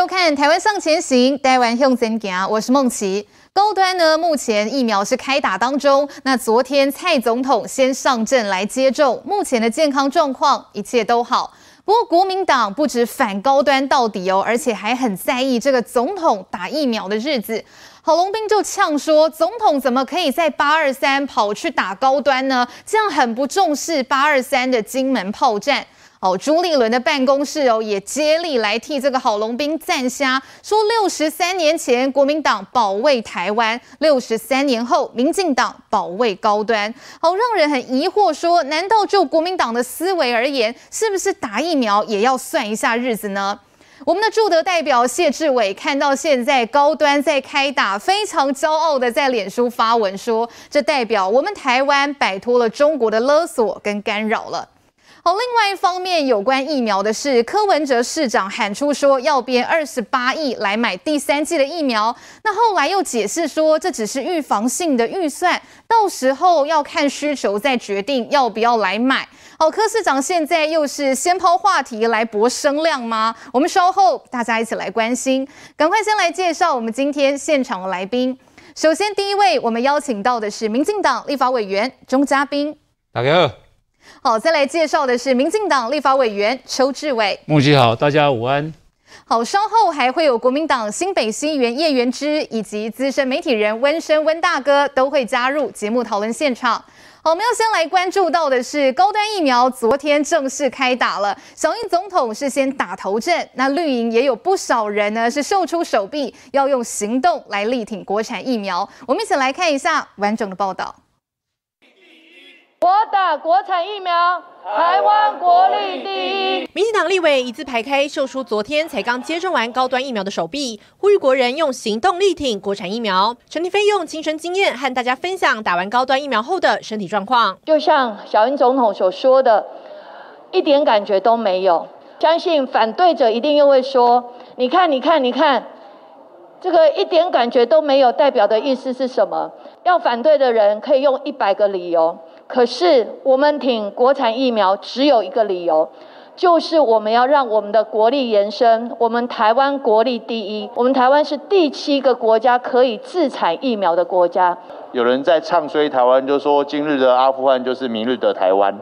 收看《台湾向前行》，台湾向前行，我是孟琦。高端呢，目前疫苗是开打当中。那昨天蔡总统先上阵来接种，目前的健康状况一切都好。不过国民党不止反高端到底哦，而且还很在意这个总统打疫苗的日子。郝龙斌就呛说，总统怎么可以在八二三跑去打高端呢？这样很不重视八二三的金门炮战。哦，朱立伦的办公室哦也接力来替这个郝龙斌赞虾，说六十三年前国民党保卫台湾，六十三年后民进党保卫高端。好，让人很疑惑说，难道就国民党的思维而言，是不是打疫苗也要算一下日子呢？我们的驻德代表谢志伟看到现在高端在开打，非常骄傲的在脸书发文说，这代表我们台湾摆脱了中国的勒索跟干扰了。好，另外一方面，有关疫苗的是，柯文哲市长喊出说要编二十八亿来买第三季的疫苗，那后来又解释说这只是预防性的预算，到时候要看需求再决定要不要来买。好，柯市长现在又是先抛话题来博声量吗？我们稍后大家一起来关心。赶快先来介绍我们今天现场的来宾。首先第一位，我们邀请到的是民进党立法委员钟嘉宾。大家。好，再来介绍的是民进党立法委员邱志伟。孟琦好，大家午安。好，稍后还会有国民党新北新议员叶元之以及资深媒体人温生温大哥都会加入节目讨论现场。好，我们要先来关注到的是高端疫苗昨天正式开打了，小英总统是先打头阵，那绿营也有不少人呢是秀出手臂，要用行动来力挺国产疫苗。我们一起来看一下完整的报道。我打国产疫苗，台湾国力第一。民进党立委一字排开，秀出昨天才刚接种完高端疫苗的手臂，呼吁国人用行动力挺国产疫苗。陈亭妃用亲身经验和大家分享打完高端疫苗后的身体状况。就像小英总统所说的，一点感觉都没有。相信反对者一定又会说：“你看，你看，你看，这个一点感觉都没有，代表的意思是什么？”要反对的人可以用一百个理由。可是我们挺国产疫苗只有一个理由，就是我们要让我们的国力延伸，我们台湾国力第一，我们台湾是第七个国家可以自产疫苗的国家。有人在唱衰台湾，就说今日的阿富汗就是明日的台湾。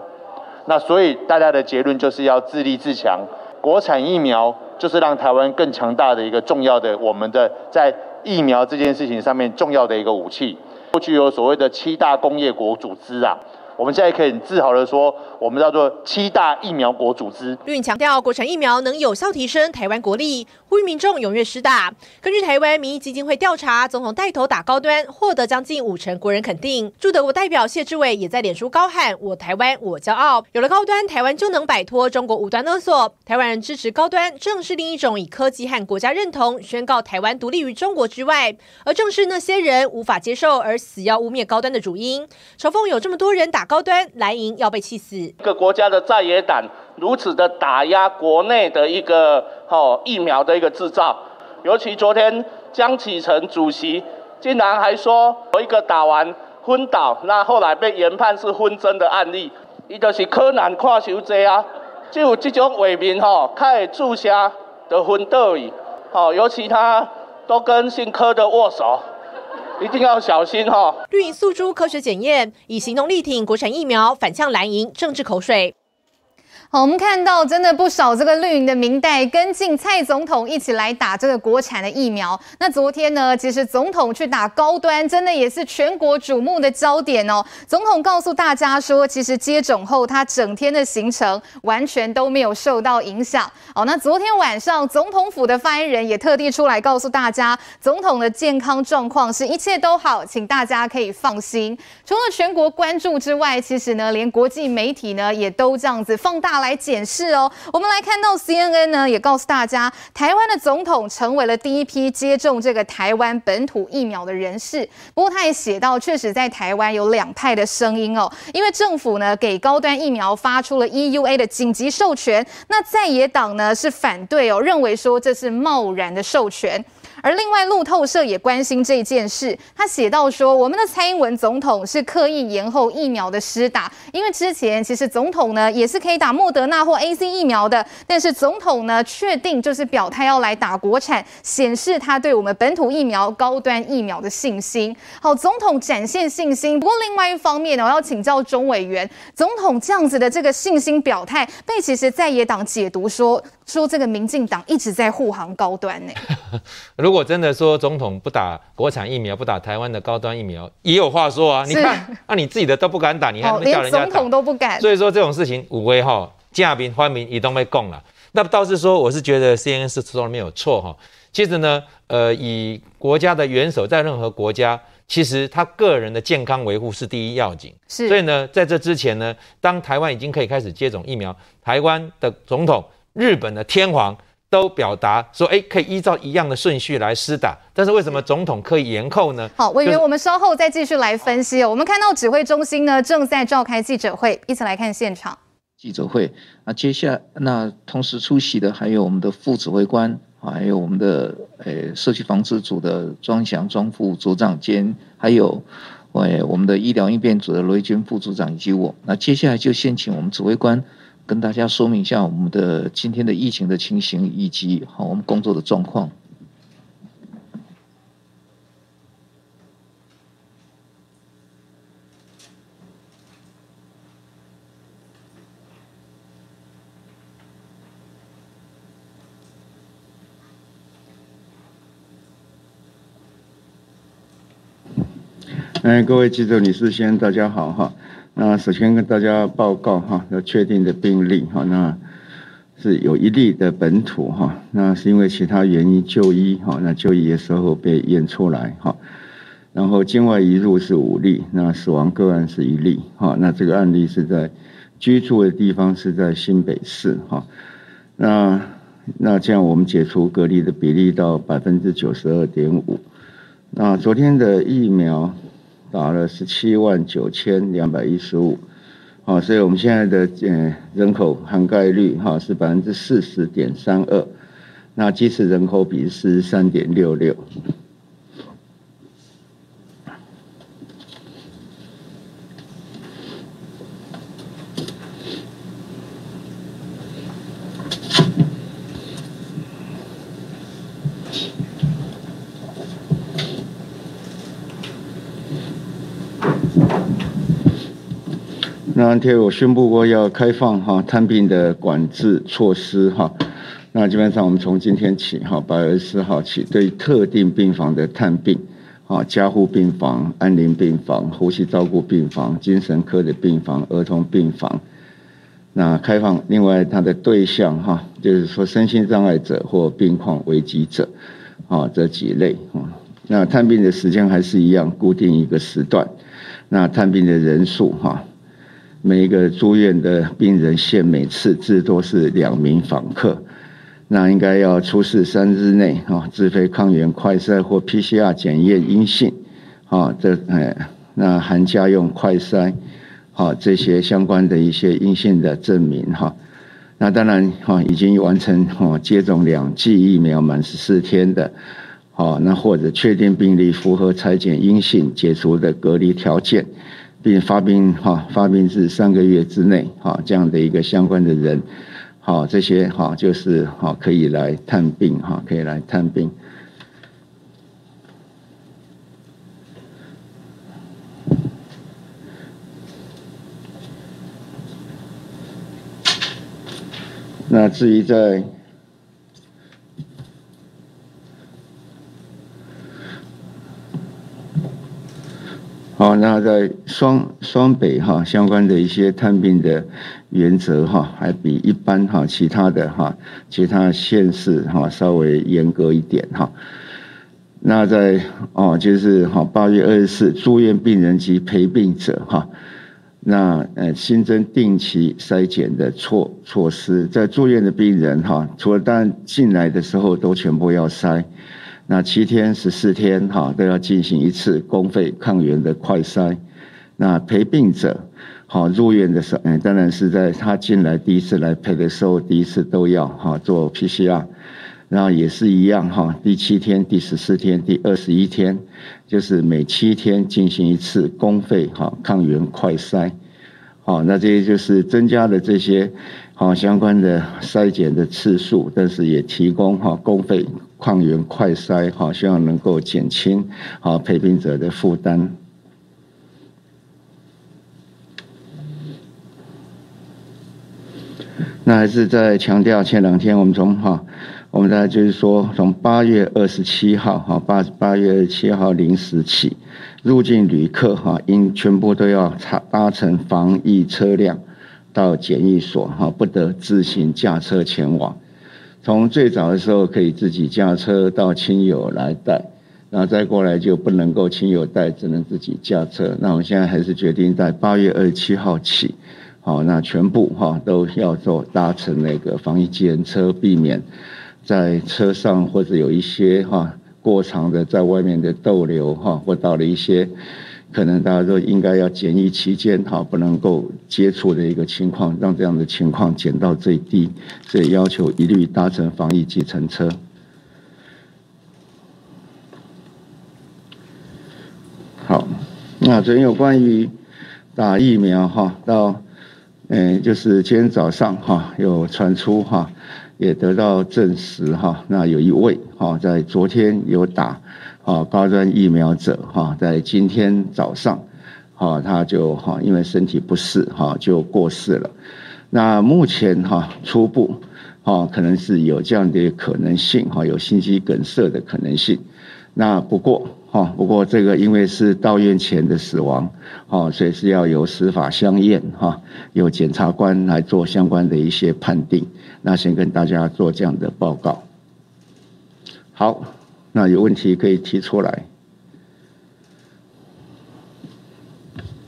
那所以大家的结论就是要自立自强，国产疫苗就是让台湾更强大的一个重要的我们的在疫苗这件事情上面重要的一个武器。过去有所谓的七大工业国组织啊。我们现在可以很自豪的说，我们叫做七大疫苗国组织。绿强调，国产疫苗能有效提升台湾国力，呼吁民众踊跃施打。根据台湾民意基金会调查，总统带头打高端，获得将近五成国人肯定。驻德国代表谢志伟也在脸书高喊：“我台湾，我骄傲。”有了高端，台湾就能摆脱中国无端勒索。台湾人支持高端，正是另一种以科技和国家认同宣告台湾独立于中国之外，而正是那些人无法接受而死要污蔑高端的主因。嘲讽有这么多人打高端，蓝营要被气死。一个国家的在野党如此的打压国内的一个哦疫苗的一个制造，尤其昨天江启臣主席竟然还说有一个打完昏倒，那后来被研判是昏针的案例，伊就是柯南看伤济啊，就有这种伪名吼，开注射的昏倒去，哦，尤其他都跟姓柯的握手。一定要小心哈、哦！绿营诉诸科学检验，以行动力挺国产疫苗，反呛蓝营政治口水。好，我们看到真的不少这个绿营的明代跟进蔡总统一起来打这个国产的疫苗。那昨天呢，其实总统去打高端，真的也是全国瞩目的焦点哦。总统告诉大家说，其实接种后他整天的行程完全都没有受到影响。好，那昨天晚上总统府的发言人也特地出来告诉大家，总统的健康状况是一切都好，请大家可以放心。除了全国关注之外，其实呢，连国际媒体呢也都这样子放大。来检视哦，我们来看到 CNN 呢也告诉大家，台湾的总统成为了第一批接种这个台湾本土疫苗的人士。不过他也写到，确实在台湾有两派的声音哦，因为政府呢给高端疫苗发出了 EUA 的紧急授权，那在野党呢是反对哦，认为说这是贸然的授权。而另外，路透社也关心这件事，他写到说，我们的蔡英文总统是刻意延后疫苗的施打，因为之前其实总统呢也是可以打莫德纳或 A C 疫苗的，但是总统呢确定就是表态要来打国产，显示他对我们本土疫苗、高端疫苗的信心。好，总统展现信心。不过另外一方面呢，我要请教钟委员，总统这样子的这个信心表态，被其实在野党解读说说这个民进党一直在护航高端呢。如果真的说总统不打国产疫苗，不打台湾的高端疫苗，也有话说啊。你看，那、啊、你自己的都不敢打，你还没叫人家打？连总统都不敢。所以说这种事情，五威哈，嘉宾、欢民也都被供了。那倒是说，我是觉得 CNN 是说的没有错哈。其实呢，呃，以国家的元首在任何国家，其实他个人的健康维护是第一要紧。是。所以呢，在这之前呢，当台湾已经可以开始接种疫苗，台湾的总统、日本的天皇。都表达说，哎，可以依照一样的顺序来施打，但是为什么总统可以延后呢？好，委员，我们稍后再继续来分析。我们看到指挥中心呢正在召开记者会，一起来看现场。记者会，那接下来那同时出席的还有我们的副指挥官，还有我们的呃社区防治组的庄祥庄副组长兼，还有呃我们的医疗应变组的罗一军副组长以及我。那接下来就先请我们指挥官。跟大家说明一下我们的今天的疫情的情形，以及好我们工作的状况。哎，各位记者、女士、先生，大家好哈。那首先跟大家报告哈，要确定的病例哈，那是有一例的本土哈，那是因为其他原因就医哈，那就医的时候被验出来哈，然后境外移入是五例，那死亡个案是一例哈，那这个案例是在居住的地方是在新北市哈，那那这样我们解除隔离的比例到百分之九十二点五，那昨天的疫苗。打了十七万九千两百一十五，好，所以我们现在的呃人口涵盖率哈是百分之四十点三二，那即使人口比是四十三点六六。那天我宣布过要开放哈探病的管制措施哈，那基本上我们从今天起哈八月十四号起，对特定病房的探病，啊加护病房、安宁病房、呼吸照顾病房、精神科的病房、儿童病房，那开放另外它的对象哈，就是说身心障碍者或病况危急者，啊这几类啊，那探病的时间还是一样，固定一个时段，那探病的人数哈。每一个住院的病人限每次至多是两名访客，那应该要出示三日内啊自费抗原快筛或 PCR 检验阴性，啊这哎那含家用快筛，好这些相关的一些阴性的证明哈，那当然哈已经完成哈接种两剂疫苗满十四天的，好那或者确定病例符合采检阴性解除的隔离条件。并发病哈，发病至三个月之内哈，这样的一个相关的人，好这些哈就是好可以来探病哈，可以来探病。那至于在。好，那在双双北哈相关的一些探病的原则哈，还比一般哈其他的哈其他县市哈稍微严格一点哈。那在哦就是哈八月二十四住院病人及陪病者哈，那呃新增定期筛检的措措施，在住院的病人哈，除了当进来的时候都全部要筛。那七天、十四天，哈，都要进行一次公费抗原的快筛。那陪病者，好入院的时候，嗯，当然是在他进来第一次来陪的时候，第一次都要哈做 PCR。然后也是一样哈，第七天、第十四天、第二十一天，就是每七天进行一次公费哈抗原快筛，好，那这些就是增加了这些好相关的筛检的次数，但是也提供哈公费矿源快筛哈，希望能够减轻好陪病者的负担。那还是在强调，前两天我们从哈，我们在就是说，从八月二十七号哈，八八月二十七号零时起，入境旅客哈，应全部都要搭搭乘防疫车辆到检疫所哈，不得自行驾车前往。从最早的时候可以自己驾车到亲友来带，然后再过来就不能够亲友带，只能自己驾车。那我们现在还是决定在八月二十七号起。好，那全部哈都要做搭乘那个防疫计程车，避免在车上或者有一些哈过长的在外面的逗留哈，或到了一些可能大家都应该要检疫期间哈不能够接触的一个情况，让这样的情况减到最低，所以要求一律搭乘防疫计程车。好，那昨天有关于打疫苗哈到。嗯，就是今天早上哈，有传出哈，也得到证实哈。那有一位哈，在昨天有打啊高端疫苗者哈，在今天早上哈，他就哈因为身体不适哈就过世了。那目前哈初步哈可能是有这样的可能性哈，有心肌梗塞的可能性。那不过。哈，不过这个因为是到院前的死亡，哈，所以是要由司法相验，哈，由检察官来做相关的一些判定。那先跟大家做这样的报告。好，那有问题可以提出来。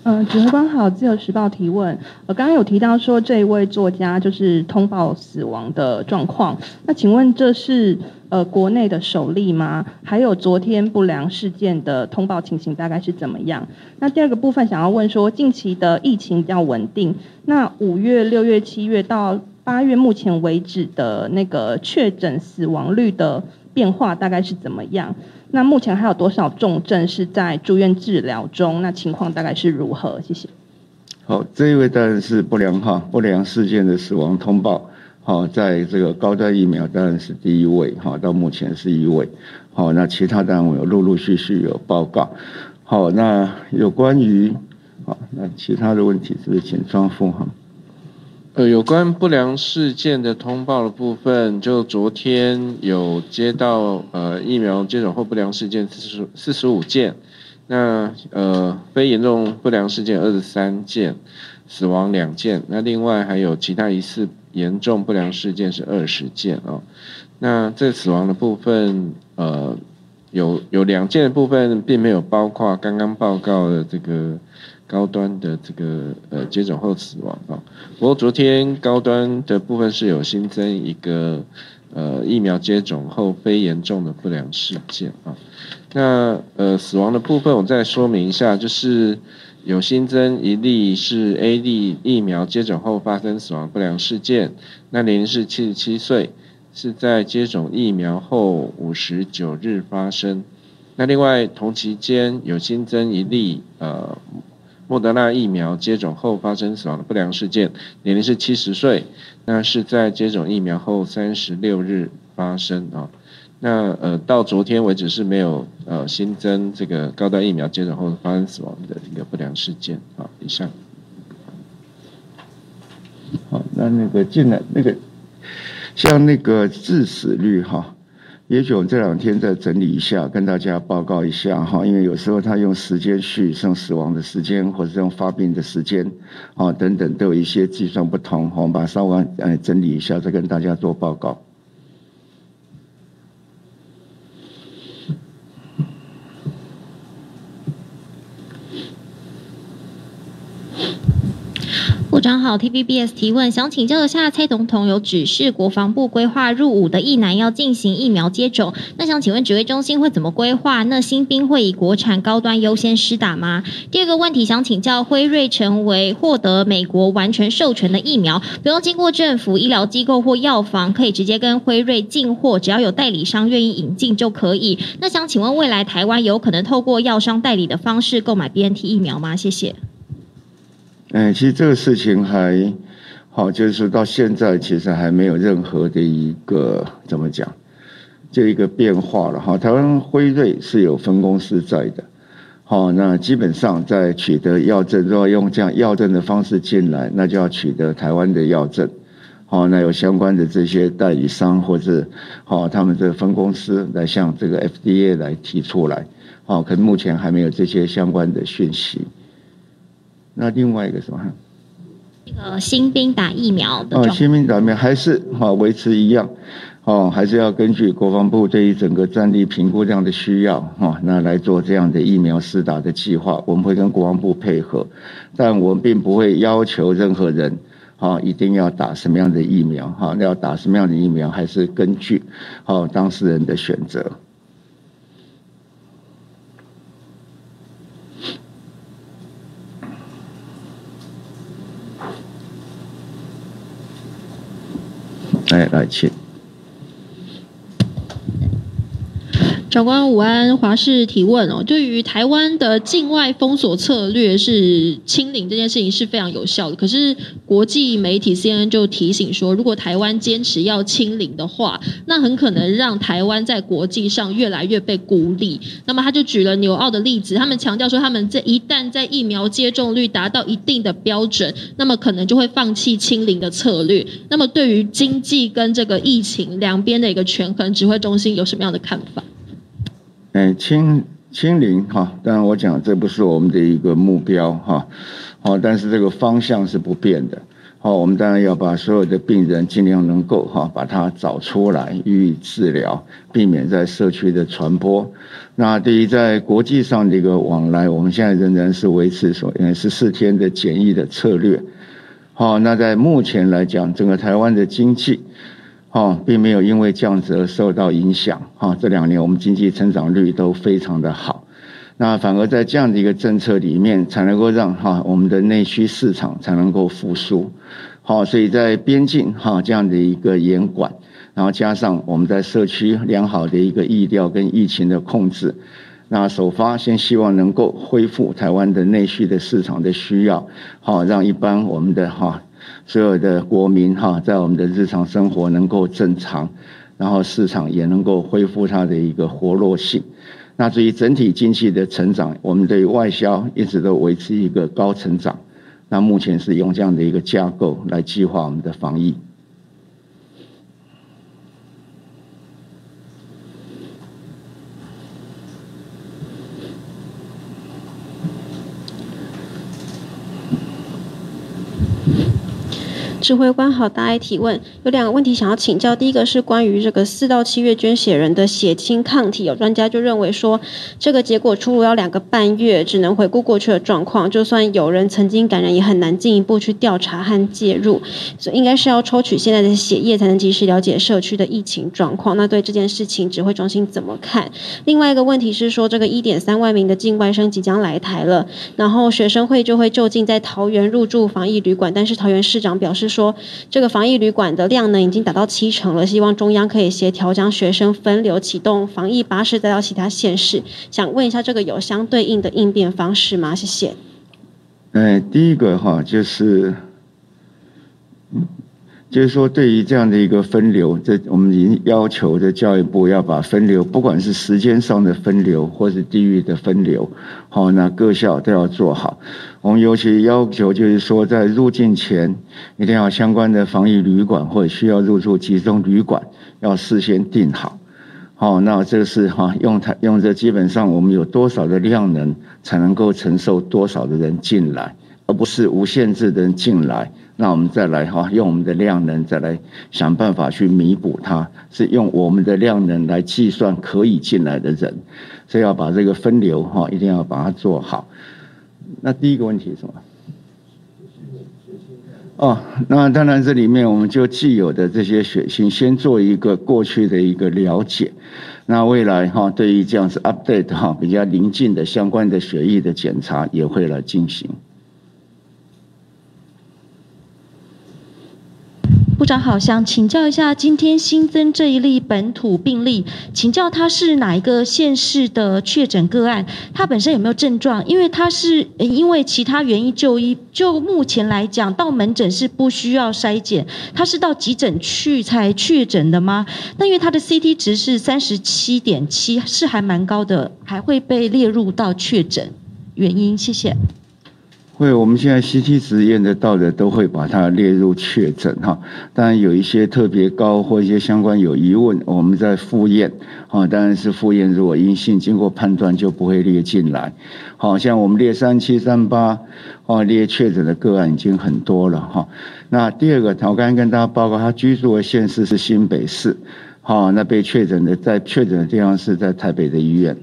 嗯，指挥官好，自由时报提问。呃，刚刚有提到说这一位作家就是通报死亡的状况，那请问这是呃国内的首例吗？还有昨天不良事件的通报情形大概是怎么样？那第二个部分想要问说，近期的疫情比较稳定，那五月、六月、七月到八月目前为止的那个确诊死亡率的变化大概是怎么样？那目前还有多少重症是在住院治疗中？那情况大概是如何？谢谢。好，这一位当然是不良哈不良事件的死亡通报，好，在这个高端疫苗当然是第一位哈，到目前是一位。好，那其他单位有陆陆续续有报告。好，那有关于好，那其他的问题是不是请庄副哈？呃，有关不良事件的通报的部分，就昨天有接到呃疫苗接种后不良事件四十四十五件，那呃非严重不良事件二十三件，死亡两件，那另外还有其他疑似严重不良事件是二十件、哦，那这死亡的部分呃有有两件部分并没有包括刚刚报告的这个。高端的这个呃接种后死亡啊，不过昨天高端的部分是有新增一个呃疫苗接种后非严重的不良事件啊，那呃死亡的部分我再说明一下，就是有新增一例是 A 类疫苗接种后发生死亡不良事件，那年龄是七十七岁，是在接种疫苗后五十九日发生，那另外同期间有新增一例呃。莫德纳疫苗接种后发生死亡的不良事件，年龄是七十岁，那是在接种疫苗后三十六日发生啊。那呃到昨天为止是没有呃新增这个高端疫苗接种后发生死亡的一个不良事件啊。以上。好，那那个进来那个像那个致死率哈。也许我们这两天再整理一下，跟大家报告一下哈，因为有时候他用时间序，像死亡的时间，或者用发病的时间，啊等等，都有一些计算不同，我们把稍微呃整理一下，再跟大家做报告。张好，TVBS 提问，想请教一下，蔡总统有指示国防部规划入伍的役男要进行疫苗接种，那想请问指挥中心会怎么规划？那新兵会以国产高端优先施打吗？第二个问题想请教，辉瑞成为获得美国完全授权的疫苗，不用经过政府医疗机构或药房，可以直接跟辉瑞进货，只要有代理商愿意引进就可以。那想请问，未来台湾有可能透过药商代理的方式购买 BNT 疫苗吗？谢谢。嗯，其实这个事情还好，就是到现在其实还没有任何的一个怎么讲，这一个变化了哈。台湾辉瑞是有分公司在的，好，那基本上在取得药证，如果用这样药证的方式进来，那就要取得台湾的药证，好，那有相关的这些代理商或者好他们的分公司来向这个 FDA 来提出来，好，可是目前还没有这些相关的讯息。那另外一个什么？那个新兵打疫苗的哦，新兵打疫苗还是哈维持一样哦，还是要根据国防部对于整个战力评估这样的需要哈，那来做这样的疫苗施打的计划。我们会跟国防部配合，但我们并不会要求任何人哈一定要打什么样的疫苗哈，要打什么样的疫苗还是根据哦当事人的选择。来来，长官午安，华视提问哦，对于台湾的境外封锁策略是清零这件事情是非常有效的，可是国际媒体 CNN 就提醒说，如果台湾坚持要清零的话，那很可能让台湾在国际上越来越被孤立。那么他就举了纽澳的例子，他们强调说，他们这一旦在疫苗接种率达到一定的标准，那么可能就会放弃清零的策略。那么对于经济跟这个疫情两边的一个权衡，指挥中心有什么样的看法？哎，清清零哈，当然我讲这不是我们的一个目标哈，好，但是这个方向是不变的。好，我们当然要把所有的病人尽量能够哈把它找出来予以治疗，避免在社区的传播。那对于在国际上的一个往来，我们现在仍然是维持所十四天的检疫的策略。好，那在目前来讲，整个台湾的经济。哦，并没有因为这样子而受到影响。哈，这两年我们经济成长率都非常的好，那反而在这样的一个政策里面，才能够让哈我们的内需市场才能够复苏。好，所以在边境哈这样的一个严管，然后加上我们在社区良好的一个疫调跟疫情的控制，那首发先希望能够恢复台湾的内需的市场的需要，好让一般我们的哈。所有的国民哈，在我们的日常生活能够正常，然后市场也能够恢复它的一个活络性。那至于整体经济的成长，我们对外销一直都维持一个高成长。那目前是用这样的一个架构来计划我们的防疫。指挥官好，大家提问，有两个问题想要请教。第一个是关于这个四到七月捐血人的血清抗体，有专家就认为说，这个结果出炉要两个半月，只能回顾过去的状况。就算有人曾经感染，也很难进一步去调查和介入，所以应该是要抽取现在的血液，才能及时了解社区的疫情状况。那对这件事情，指挥中心怎么看？另外一个问题是说，这个一点三万名的境外生即将来台了，然后学生会就会就近在桃园入住防疫旅馆，但是桃园市长表示说。说这个防疫旅馆的量呢，已经达到七成了，希望中央可以协调将学生分流，启动防疫巴士再到其他县市。想问一下，这个有相对应的应变方式吗？谢谢。哎，第一个哈就是。就是说，对于这样的一个分流，这我们已经要求的教育部要把分流，不管是时间上的分流，或是地域的分流，好，那各校都要做好。我们尤其要求，就是说，在入境前一定要相关的防疫旅馆或者需要入住集中旅馆要事先订好。好，那这个是哈用它用这基本上我们有多少的量能才能够承受多少的人进来，而不是无限制的人进来。那我们再来哈，用我们的量能再来想办法去弥补它，是用我们的量能来计算可以进来的人，所以要把这个分流哈，一定要把它做好。那第一个问题是什么？哦，那当然这里面我们就既有的这些血型，先做一个过去的一个了解。那未来哈，对于这样子 update 哈，比较临近的相关的血液的检查也会来进行。部长好，想请教一下，今天新增这一例本土病例，请教他是哪一个县市的确诊个案？他本身有没有症状？因为他是因为其他原因就医，就目前来讲，到门诊是不需要筛检，他是到急诊去才确诊的吗？那因为他的 CT 值是三十七点七，是还蛮高的，还会被列入到确诊原因？谢谢。会，我们现在 CT 值验得到的都会把它列入确诊哈。当然有一些特别高或一些相关有疑问，我们在复验啊。当然是复验如果阴性，经过判断就不会列进来。好像我们列三七三八哦，列确诊的个案已经很多了哈。那第二个，我刚刚跟大家报告，他居住的县市是新北市，好，那被确诊的在确诊的地方是在台北的医院。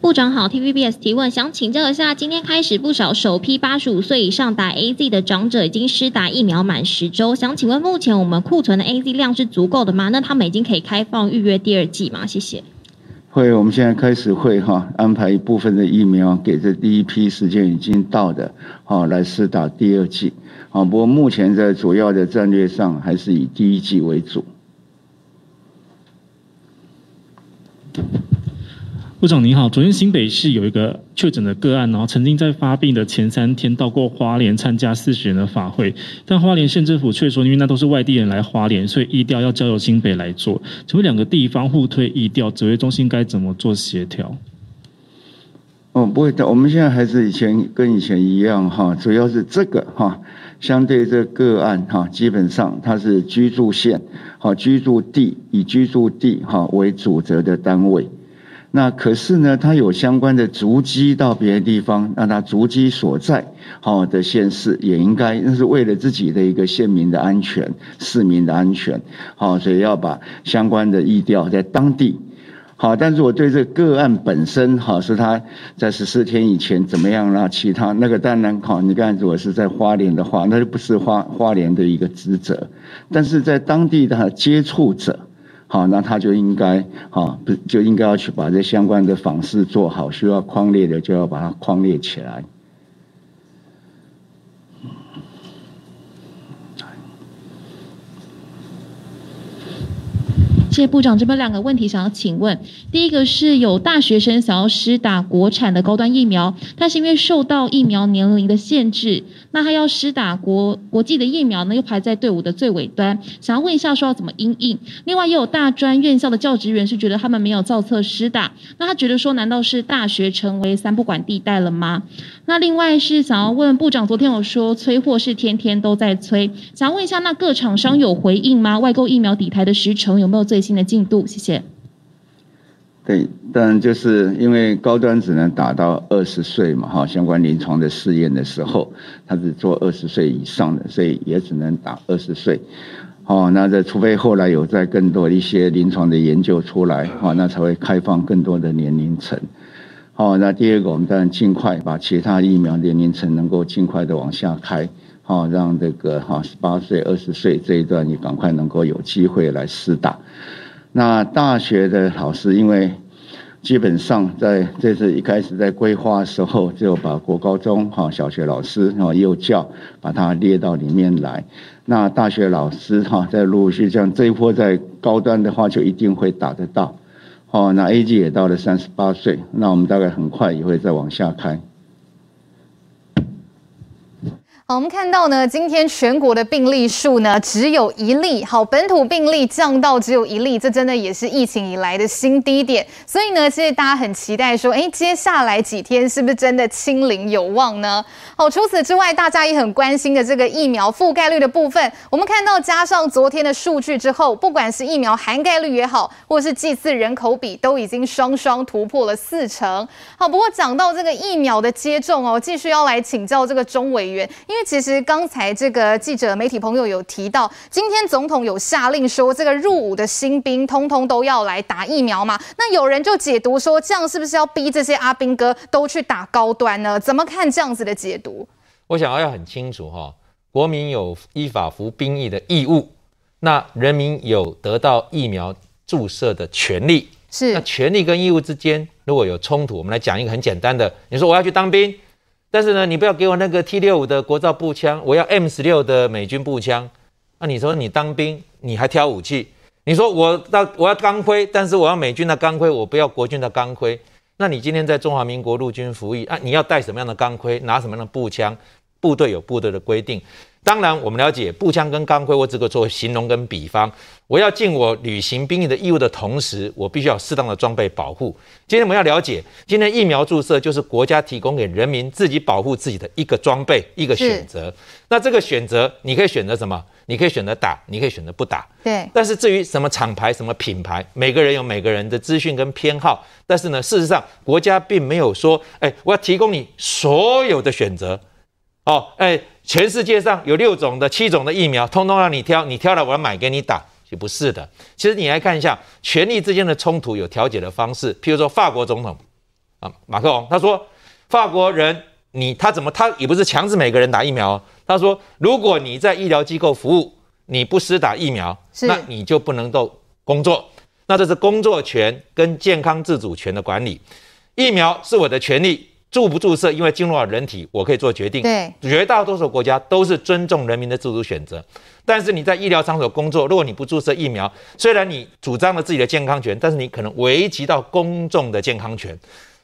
部长好，TVBS 提问，想请教一下，今天开始不少首批八十五岁以上打 AZ 的长者已经施打疫苗满十周，想请问目前我们库存的 AZ 量是足够的吗？那他们已经可以开放预约第二剂吗？谢谢。会，我们现在开始会哈安排一部分的疫苗给这第一批时间已经到的，好来施打第二剂，好，不过目前在主要的战略上还是以第一剂为主。部长您好，昨天新北市有一个确诊的个案，然后曾经在发病的前三天到过花莲参加四十人的法会，但花莲县政府却说，因为那都是外地人来花莲，所以疫调要交由新北来做。请问两个地方互推疫调，指挥中心该怎么做协调？哦，不会的，我们现在还是以前跟以前一样哈，主要是这个哈，相对这个个案哈，基本上它是居住县，好居住地以居住地哈为主责的单位。那可是呢，他有相关的足迹到别的地方，那他足迹所在好的县市也应该，那是为了自己的一个县民的安全、市民的安全，好，所以要把相关的疫调在当地好。但是我对这个案本身好，是他在十四天以前怎么样啦？其他那个当然好，你看如果是在花莲的话，那就不是花花莲的一个职责，但是在当地的接触者。好，那他就应该，好，不就应该要去把这相关的访视做好，需要框列的就要把它框列起来。谢谢部长，这边两个问题想要请问。第一个是有大学生想要施打国产的高端疫苗，但是因为受到疫苗年龄的限制，那他要施打国国际的疫苗呢，又排在队伍的最尾端。想要问一下，说要怎么因应？另外，也有大专院校的教职员是觉得他们没有造册施打，那他觉得说，难道是大学成为三不管地带了吗？那另外是想要问部长，昨天有说催货是天天都在催，想要问一下，那各厂商有回应吗？外购疫苗底台的时程有没有最新的进度？谢谢。对，但就是因为高端只能打到二十岁嘛，哈，相关临床的试验的时候，他是做二十岁以上的，所以也只能打二十岁。哦，那这除非后来有在更多一些临床的研究出来，哈，那才会开放更多的年龄层。好，那第二个，我们当然尽快把其他疫苗年龄层能够尽快的往下开，好，让这个哈十八岁、二十岁这一段你赶快能够有机会来试打。那大学的老师，因为基本上在这次一开始在规划的时候，就把国高中哈小学老师哈幼教把它列到里面来。那大学老师哈在陆续这样这一波在高端的话，就一定会打得到。好，那 A G 也到了三十八岁，那我们大概很快也会再往下开。好，我们看到呢，今天全国的病例数呢只有一例，好，本土病例降到只有一例，这真的也是疫情以来的新低点。所以呢，其实大家很期待说，哎，接下来几天是不是真的清零有望呢？好，除此之外，大家也很关心的这个疫苗覆盖率的部分，我们看到加上昨天的数据之后，不管是疫苗涵盖率也好，或是剂次人口比，都已经双双突破了四成。好，不过讲到这个疫苗的接种哦，继续要来请教这个钟委员，因为为其实刚才这个记者媒体朋友有提到，今天总统有下令说，这个入伍的新兵通通都要来打疫苗嘛。那有人就解读说，这样是不是要逼这些阿兵哥都去打高端呢？怎么看这样子的解读？我想要很清楚哈，国民有依法服兵役的义务，那人民有得到疫苗注射的权利。是，那权利跟义务之间如果有冲突，我们来讲一个很简单的，你说我要去当兵。但是呢，你不要给我那个 T 六五的国造步枪，我要 M 十六的美军步枪。那你说你当兵，你还挑武器？你说我到我要钢盔，但是我要美军的钢盔，我不要国军的钢盔。那你今天在中华民国陆军服役啊，你要带什么样的钢盔，拿什么样的步枪？部队有部队的规定。当然，我们了解步枪跟钢盔，我只可做形容跟比方。我要尽我履行兵役的义务的同时，我必须要适当的装备保护。今天我们要了解，今天疫苗注射就是国家提供给人民自己保护自己的一个装备，一个选择。那这个选择，你可以选择什么？你可以选择打，你可以选择不打。对。但是至于什么厂牌、什么品牌，每个人有每个人的资讯跟偏好。但是呢，事实上国家并没有说，哎，我要提供你所有的选择。哦，哎，全世界上有六种的、七种的疫苗，通通让你挑，你挑了我要买给你打，也不是的。其实你来看一下，权力之间的冲突有调解的方式。譬如说，法国总统啊，马克龙，他说，法国人你他怎么他也不是强制每个人打疫苗。他说，如果你在医疗机构服务，你不施打疫苗，那你就不能够工作。那这是工作权跟健康自主权的管理。疫苗是我的权利。注不注射，因为进入了人体，我可以做决定。对，绝大多数国家都是尊重人民的自主选择。但是你在医疗场所工作，如果你不注射疫苗，虽然你主张了自己的健康权，但是你可能危及到公众的健康权。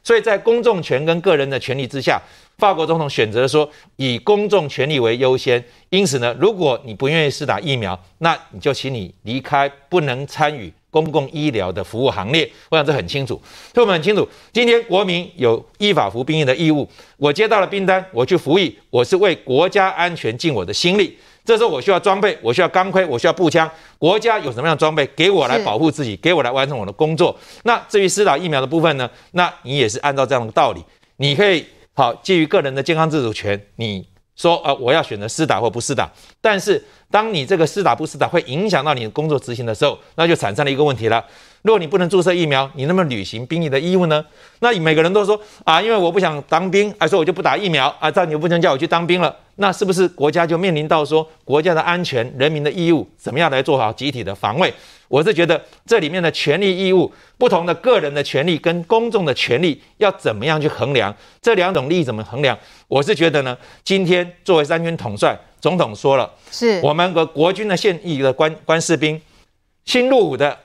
所以在公众权跟个人的权利之下，法国总统选择说以公众权利为优先。因此呢，如果你不愿意施打疫苗，那你就请你离开，不能参与。公共医疗的服务行列，我想这很清楚，所以我们很清楚，今天国民有依法服兵役的义务。我接到了兵单，我去服役，我是为国家安全尽我的心力。这时候我需要装备，我需要钢盔，我需要步枪。国家有什么样的装备，给我来保护自己，给我来完成我的工作。那至于施打疫苗的部分呢？那你也是按照这样的道理，你可以好基于个人的健康自主权，你说呃我要选择私打或不私打，但是。当你这个私打不私打会影响到你工作执行的时候，那就产生了一个问题了。如果你不能注射疫苗，你能不能履行兵役的义务呢？那你每个人都说啊，因为我不想当兵，啊，所以我就不打疫苗啊，这样你就不能叫我去当兵了。那是不是国家就面临到说国家的安全、人民的义务，怎么样来做好集体的防卫？我是觉得这里面的权利义务，不同的个人的权利跟公众的权利要怎么样去衡量？这两种利益怎么衡量？我是觉得呢，今天作为三军统帅。总统说了，是我们和国军的现役的官官士兵，新入伍的，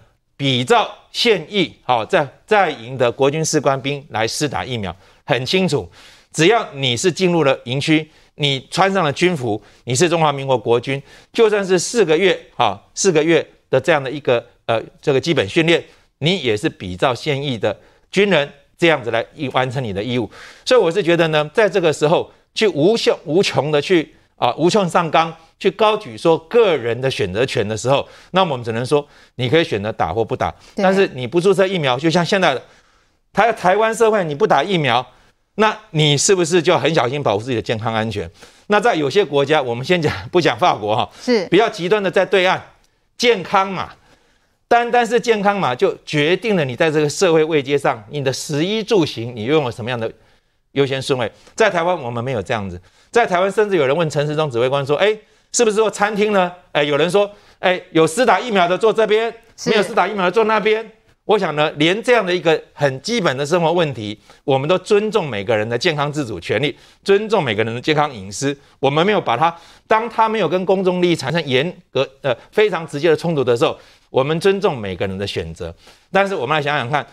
比照现役好在在营的国军士官兵来施打疫苗，很清楚，只要你是进入了营区，你穿上了军服，你是中华民国国军，就算是四个月哈四个月的这样的一个呃这个基本训练，你也是比照现役的军人这样子来完成你的义务，所以我是觉得呢，在这个时候去无限无穷的去。啊，无穷上纲去高举说个人的选择权的时候，那我们只能说你可以选择打或不打，但是你不注射疫苗，就像现在的台台湾社会，你不打疫苗，那你是不是就很小心保护自己的健康安全？那在有些国家，我们先讲不讲法国哈，是比较极端的，在对岸，健康嘛，单单是健康嘛就决定了你在这个社会位阶上，你的食衣住行，你拥有什么样的优先顺位？在台湾，我们没有这样子。在台湾，甚至有人问陈时中指挥官说：“哎，是不是说餐厅呢？哎，有人说，哎，有施打疫苗的坐这边，没有施打疫苗的坐那边。我想呢，连这样的一个很基本的生活问题，我们都尊重每个人的健康自主权利，尊重每个人的健康隐私。我们没有把它，当他没有跟公众利益产生严格呃非常直接的冲突的时候，我们尊重每个人的选择。但是我们来想想看。”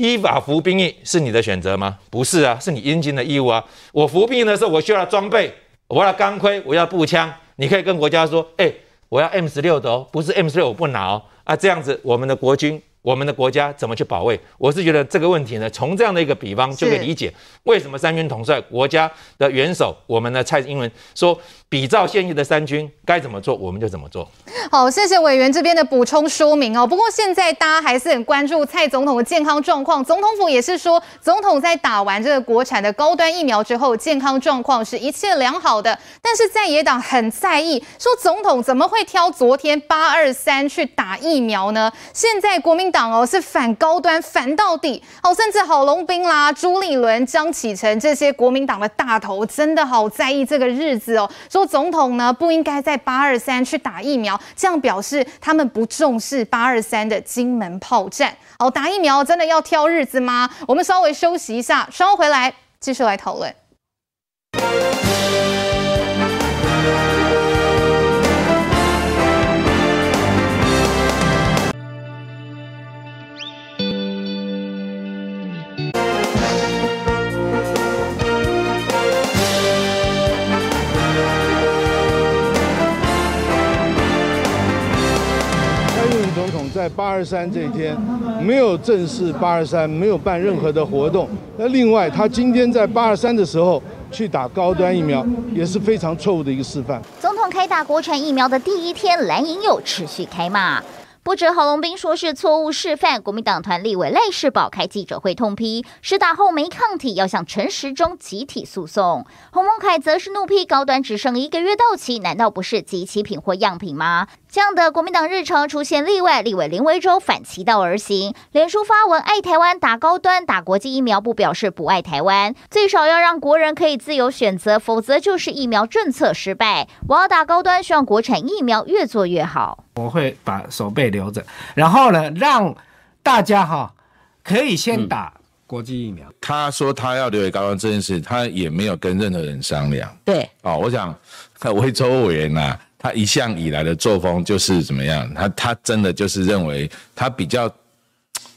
依法服兵役是你的选择吗？不是啊，是你应尽的义务啊。我服兵役的时候，我需要装备，我要钢盔，我要步枪。你可以跟国家说，哎，我要 M 十六的哦，不是 M 十六我不拿哦。啊，这样子我们的国军我们的国家怎么去保卫？我是觉得这个问题呢，从这样的一个比方就可以理解为什么三军统帅国家的元首，我们的蔡英文说，比照现役的三军该怎么做，我们就怎么做。好，谢谢委员这边的补充说明哦。不过现在大家还是很关注蔡总统的健康状况，总统府也是说，总统在打完这个国产的高端疫苗之后，健康状况是一切良好的。但是在野党很在意，说总统怎么会挑昨天八二三去打疫苗呢？现在国民党哦是反高端反到底哦，甚至郝龙斌啦、朱立伦、江启臣这些国民党的大头真的好在意这个日子哦，说总统呢不应该在八二三去打疫苗，这样表示他们不重视八二三的金门炮战。好，打疫苗真的要挑日子吗？我们稍微休息一下，稍后回来继续来讨论。总统在八二三这一天，没有正式八二三，没有办任何的活动。那另外，他今天在八二三的时候去打高端疫苗，也是非常错误的一个示范。总统开打国产疫苗的第一天，蓝营又持续开骂。不止郝龙斌说是错误示范，国民党团立委赖士葆开记者会痛批，施打后没抗体要向陈时中集体诉讼。洪孟楷则是怒批高端只剩一个月到期，难道不是即期品或样品吗？这样的国民党日常出现例外，立委林维洲反其道而行，脸书发文爱台湾打高端打国际疫苗，不表示不爱台湾，最少要让国人可以自由选择，否则就是疫苗政策失败。我要打高端，希望国产疫苗越做越好。我会把手背留着，然后呢，让大家哈可以先打国际疫苗。嗯、他说他要留给高端这件事，他也没有跟任何人商量。对，哦，我想为周委员呐、啊。他一向以来的作风就是怎么样？他他真的就是认为他比较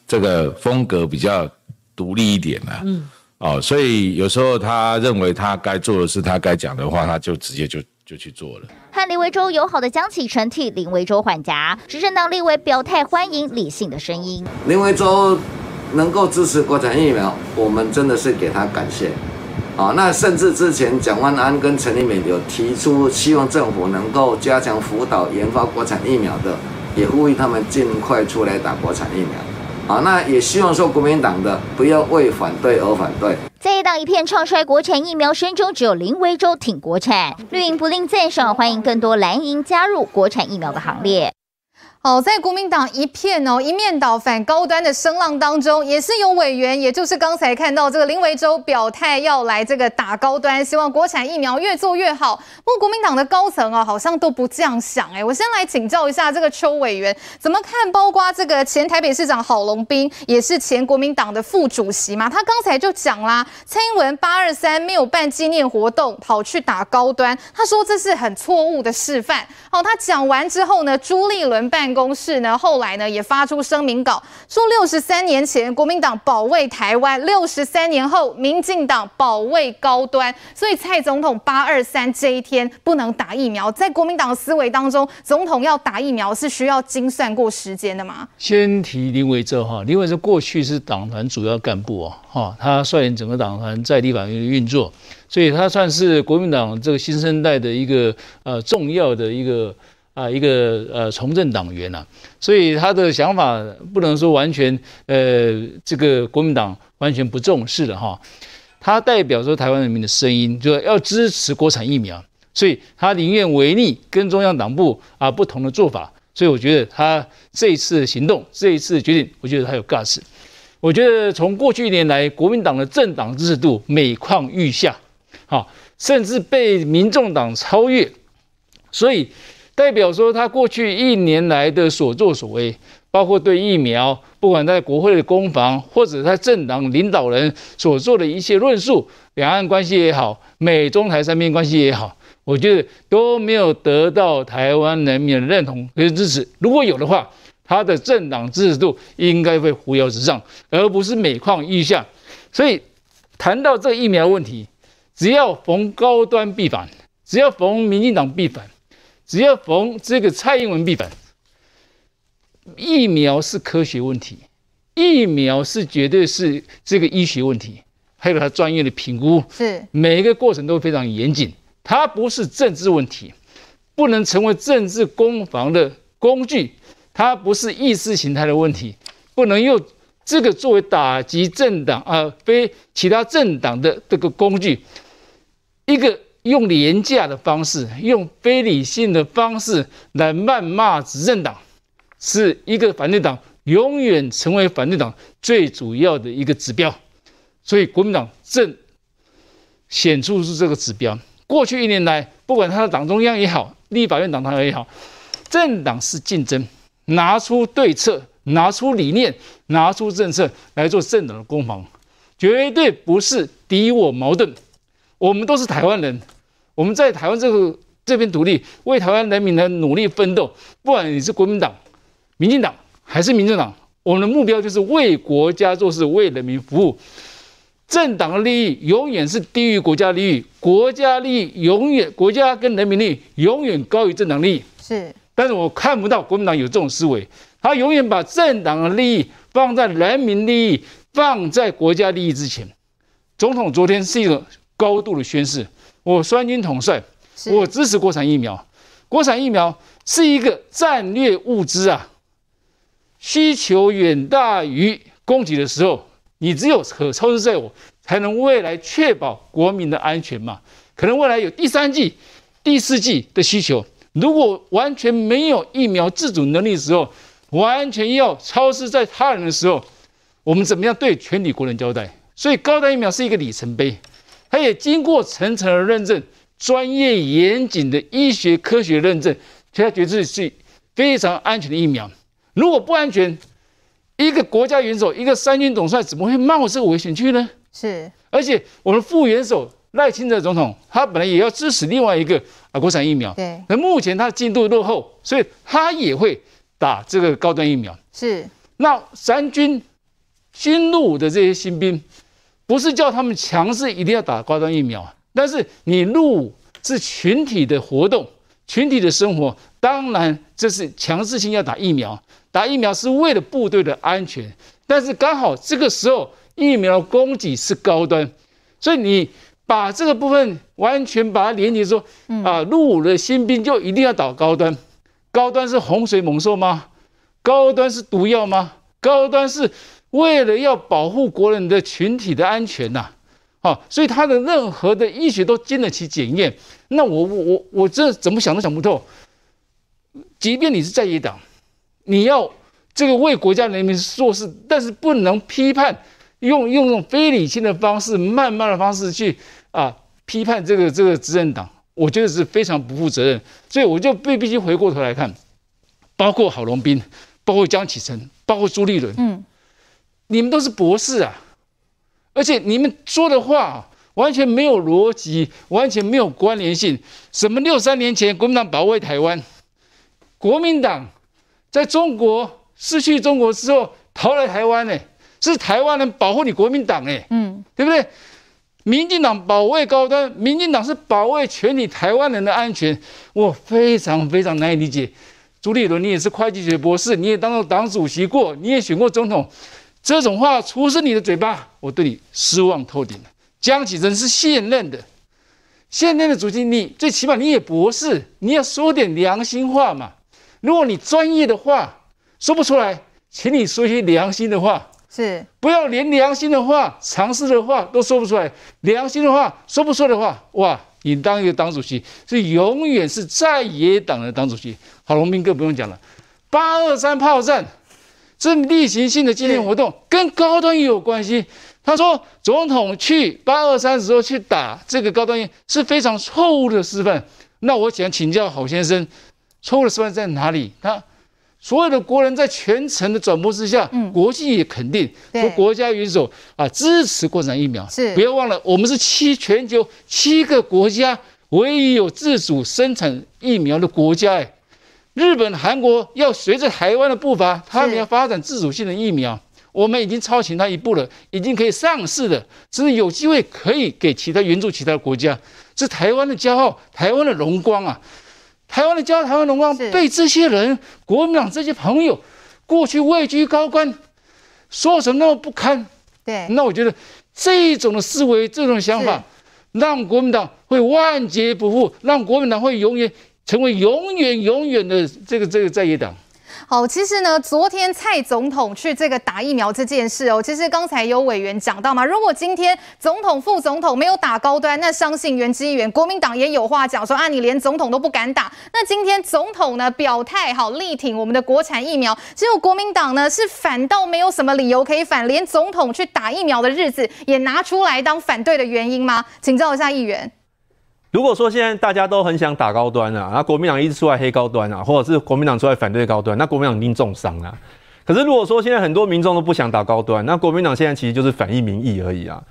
这个风格比较独立一点啊。嗯。哦，所以有时候他认为他该做的事，他该讲的话，他就直接就就去做了。和林维洲友好的江启臣替林维洲缓颊，执政党立委表态欢迎理性的声音。林维洲能够支持国产疫苗，我们真的是给他感谢。啊，那甚至之前蒋万安跟陈丽美有提出希望政府能够加强辅导研发国产疫苗的，也呼吁他们尽快出来打国产疫苗。啊，那也希望说国民党的不要为反对而反对。在野党一片唱衰国产疫苗声中，只有林维洲挺国产，绿营不吝赞赏，欢迎更多蓝营加入国产疫苗的行列。好，在国民党一片哦一面倒反高端的声浪当中，也是有委员，也就是刚才看到这个林维洲表态要来这个打高端，希望国产疫苗越做越好。不过国民党的高层哦，好像都不这样想哎。我先来请教一下这个邱委员，怎么看？包括这个前台北市长郝龙斌，也是前国民党的副主席嘛，他刚才就讲啦，蔡英文八二三没有办纪念活动，跑去打高端，他说这是很错误的示范。好，他讲完之后呢，朱立伦办。公示呢，后来呢也发出声明稿，说六十三年前国民党保卫台湾，六十三年后民进党保卫高端，所以蔡总统八二三这一天不能打疫苗。在国民党思维当中，总统要打疫苗是需要精算过时间的吗？先提林为洲哈，林为洲过去是党团主要干部哦，哈，他率领整个党团在立法院运作，所以他算是国民党这个新生代的一个呃重要的一个。啊，一个呃从政党员呐、啊，所以他的想法不能说完全呃这个国民党完全不重视的哈，他代表说台湾人民的声音，就要支持国产疫苗，所以他宁愿违逆跟中央党部啊不同的做法，所以我觉得他这一次行动，这一次决定，我觉得他有 guts。我觉得从过去一年来，国民党的政党支持度每况愈下，好，甚至被民众党超越，所以。代表说，他过去一年来的所作所为，包括对疫苗，不管在国会的攻防，或者在政党领导人所做的一切论述，两岸关系也好，美中台三边关系也好，我觉得都没有得到台湾人民的认同跟支持。如果有的话，他的政党支持度应该会扶摇直上，而不是每况愈下。所以谈到这个疫苗问题，只要逢高端必反，只要逢民进党必反。只要逢这个蔡英文必反，疫苗是科学问题，疫苗是绝对是这个医学问题，还有它专业的评估，是每一个过程都非常严谨，它不是政治问题，不能成为政治攻防的工具，它不是意识形态的问题，不能用这个作为打击政党啊、呃、非其他政党的这个工具，一个。用廉价的方式，用非理性的方式来谩骂执政党，是一个反对党永远成为反对党最主要的一个指标。所以国民党正显出是这个指标。过去一年来，不管他的党中央也好，立法院党团也好，政党是竞争，拿出对策，拿出理念，拿出政策来做政党的攻防，绝对不是敌我矛盾。我们都是台湾人。我们在台湾这个这边独立，为台湾人民的努力奋斗。不管你是国民党、民进党还是民众党，我们的目标就是为国家做事，为人民服务。政党的利益永远是低于国家利益，国家利益永远，国家跟人民利益永远高于政党利益。是，但是我看不到国民党有这种思维，他永远把政党的利益放在人民利益、放在国家利益之前。总统昨天是一个高度的宣示。我双军统帅，我支持国产疫苗。国产疫苗是一个战略物资啊，需求远大于供给的时候，你只有可操之在我，才能未来确保国民的安全嘛。可能未来有第三季、第四季的需求，如果完全没有疫苗自主能力的时候，完全要操之在他人的时候，我们怎么样对全体国人交代？所以高端疫苗是一个里程碑。它也经过层层的认证，专业严谨的医学科学认证，所以它绝对是非常安全的疫苗。如果不安全，一个国家元首，一个三军总帅，怎么会冒这个危险去呢？是，而且我们副元首赖清德总统，他本来也要支持另外一个啊国产疫苗，对，那目前他的进度落后，所以他也会打这个高端疫苗。是，那三军新入伍的这些新兵。不是叫他们强势一定要打高端疫苗，但是你入伍是群体的活动，群体的生活，当然这是强制性要打疫苗。打疫苗是为了部队的安全，但是刚好这个时候疫苗供给是高端，所以你把这个部分完全把它连接说，啊，入伍的新兵就一定要打高端，高端是洪水猛兽吗？高端是毒药吗？高端是？为了要保护国人的群体的安全呐，啊，所以他的任何的医学都经得起检验。那我我我我这怎么想都想不透。即便你是在野党，你要这个为国家人民做事，但是不能批判，用用这种非理性的方式、谩骂的方式去啊批判这个这个执政党，我觉得是非常不负责任。所以我就必必须回过头来看，包括郝龙斌，包括江启臣，包括朱立伦，嗯。你们都是博士啊，而且你们说的话完全没有逻辑，完全没有关联性。什么六三年前国民党保卫台湾，国民党在中国失去中国之后逃来台湾呢？是台湾人保护你国民党哎，嗯，对不对？民进党保卫高端，民进党是保卫全体台湾人的安全，我非常非常难以理解。朱立伦，你也是会计学博士，你也当过党主席过，你也选过总统。这种话出自你的嘴巴，我对你失望透顶了。江启臣是现任的，现任的主席，你最起码你也博士，你要说点良心话嘛。如果你专业的话说不出来，请你说一些良心的话，是不要连良心的话、常识的话都说不出来。良心的话说不出来的话，哇，你当一个党主席是永远是在野党的党主席。郝龙斌更不用讲了，八二三炮战。是例行性的纪念活动，跟高端也有关系。他说，总统去八二三的时候去打这个高端疫是非常错误的示范。那我想请教郝先生，错误的示范在哪里？他所有的国人在全程的转播之下，嗯，国际也肯定说国家元首啊支持国产疫苗。是，不要忘了，我们是七全球七个国家唯一有自主生产疫苗的国家，哎。日本、韩国要随着台湾的步伐，他们要发展自主性的疫苗，我们已经超前他一步了，已经可以上市了，甚至有机会可以给其他援助其他国家，是台湾的骄傲，台湾的荣光啊！台湾的骄傲，台湾荣光被这些人、国民党这些朋友过去位居高官，说什么那么不堪？对，那我觉得这种的思维，这种想法，让国民党会万劫不复，让国民党会永远成为永远永远的这个这个在野党。好，其实呢，昨天蔡总统去这个打疫苗这件事哦，其实刚才有委员讲到嘛，如果今天总统、副总统没有打高端，那相信原之议员国民党也有话讲，说啊，你连总统都不敢打。那今天总统呢表态好力挺我们的国产疫苗，只有国民党呢是反倒没有什么理由可以反，连总统去打疫苗的日子也拿出来当反对的原因吗？请教一下议员。如果说现在大家都很想打高端啊，那国民党一直出来黑高端啊，或者是国民党出来反对高端，那国民党一定重伤啊。可是如果说现在很多民众都不想打高端，那国民党现在其实就是反映民意而已啊。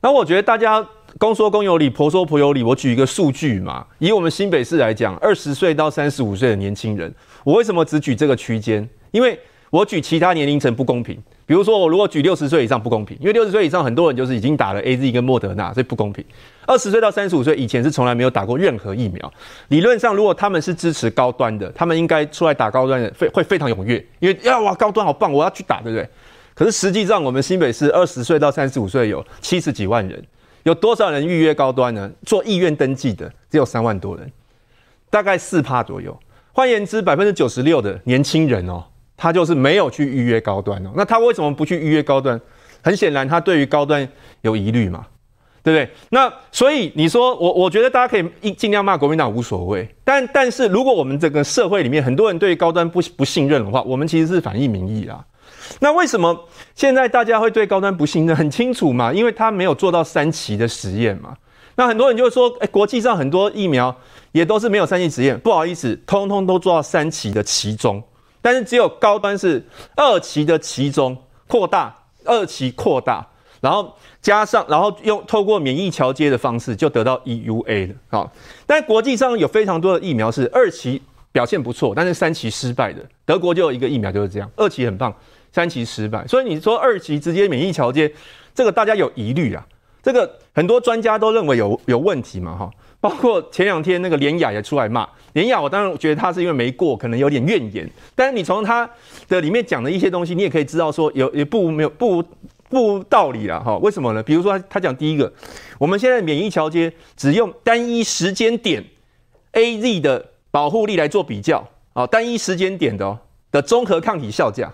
那我觉得大家公说公有理，婆说婆有理。我举一个数据嘛，以我们新北市来讲，二十岁到三十五岁的年轻人，我为什么只举这个区间？因为我举其他年龄层不公平。比如说，我如果举六十岁以上不公平，因为六十岁以上很多人就是已经打了 AZ 跟莫德纳，所以不公平。二十岁到三十五岁以前是从来没有打过任何疫苗。理论上，如果他们是支持高端的，他们应该出来打高端的，非会非常踊跃，因为呀哇高端好棒，我要去打，对不对？可是实际上，我们新北市二十岁到三十五岁有七十几万人，有多少人预约高端呢？做意愿登记的只有三万多人，大概四趴左右。换言之，百分之九十六的年轻人哦。他就是没有去预约高端哦，那他为什么不去预约高端？很显然，他对于高端有疑虑嘛，对不对？那所以你说我，我觉得大家可以尽尽量骂国民党无所谓，但但是如果我们这个社会里面很多人对高端不不信任的话，我们其实是反映民意啦。那为什么现在大家会对高端不信任？很清楚嘛，因为他没有做到三期的实验嘛。那很多人就说，哎，国际上很多疫苗也都是没有三期实验，不好意思，通通都做到三期的其中。但是只有高端是二期的其中扩大，二期扩大，然后加上，然后用透过免疫桥接的方式就得到 EUA 的啊。但国际上有非常多的疫苗是二期表现不错，但是三期失败的。德国就有一个疫苗就是这样，二期很棒，三期失败。所以你说二期直接免疫桥接，这个大家有疑虑啊。这个很多专家都认为有有问题嘛，哈。包括前两天那个连雅也出来骂连雅，我当然觉得他是因为没过，可能有点怨言。但是你从他的里面讲的一些东西，你也可以知道说有也不没有不不道理了哈。为什么呢？比如说他他讲第一个，我们现在免疫桥接只用单一时间点 AZ 的保护力来做比较啊，单一时间点的哦的综合抗体效价。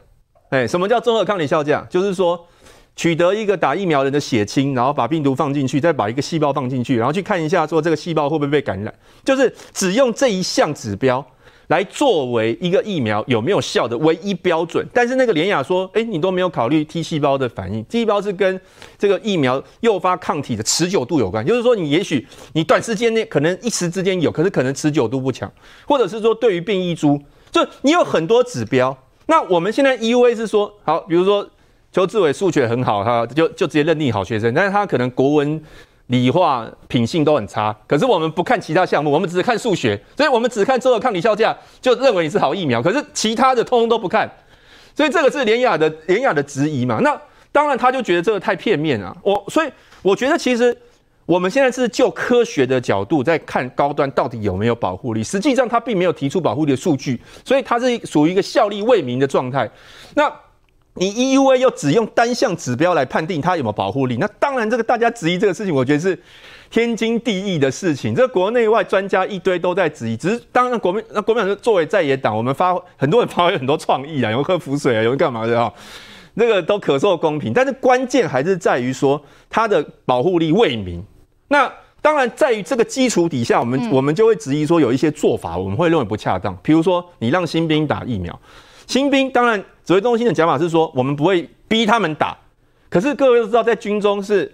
哎，什么叫综合抗体效价？就是说。取得一个打疫苗人的血清，然后把病毒放进去，再把一个细胞放进去，然后去看一下说这个细胞会不会被感染，就是只用这一项指标来作为一个疫苗有没有效的唯一标准。但是那个联亚说，哎，你都没有考虑 T 细胞的反应，T 细胞是跟这个疫苗诱发抗体的持久度有关，就是说你也许你短时间内可能一时之间有，可是可能持久度不强，或者是说对于变异株，就你有很多指标。那我们现在 EUA 是说，好，比如说。邱志伟数学很好，他就就直接认定好学生，但是他可能国文、理化品性都很差。可是我们不看其他项目，我们只看数学，所以我们只看综合抗体效价，就认为你是好疫苗。可是其他的通通都不看，所以这个是连雅的连雅的质疑嘛？那当然他就觉得这个太片面了。我所以我觉得其实我们现在是就科学的角度在看高端到底有没有保护力，实际上他并没有提出保护力的数据，所以它是属于一个效力未明的状态。那。你 EUA 又只用单项指标来判定它有没有保护力，那当然这个大家质疑这个事情，我觉得是天经地义的事情。这国内外专家一堆都在质疑，只是当然国民那国民党作为在野党，我们发很多人发挥很多创意啊，有人喝浮水啊，有人干嘛的啊，那个都可受公平。但是关键还是在于说它的保护力未明。那当然在于这个基础底下，我们我们就会质疑说有一些做法我们会认为不恰当，比如说你让新兵打疫苗。新兵当然，指挥中心的讲法是说，我们不会逼他们打。可是各位都知道，在军中是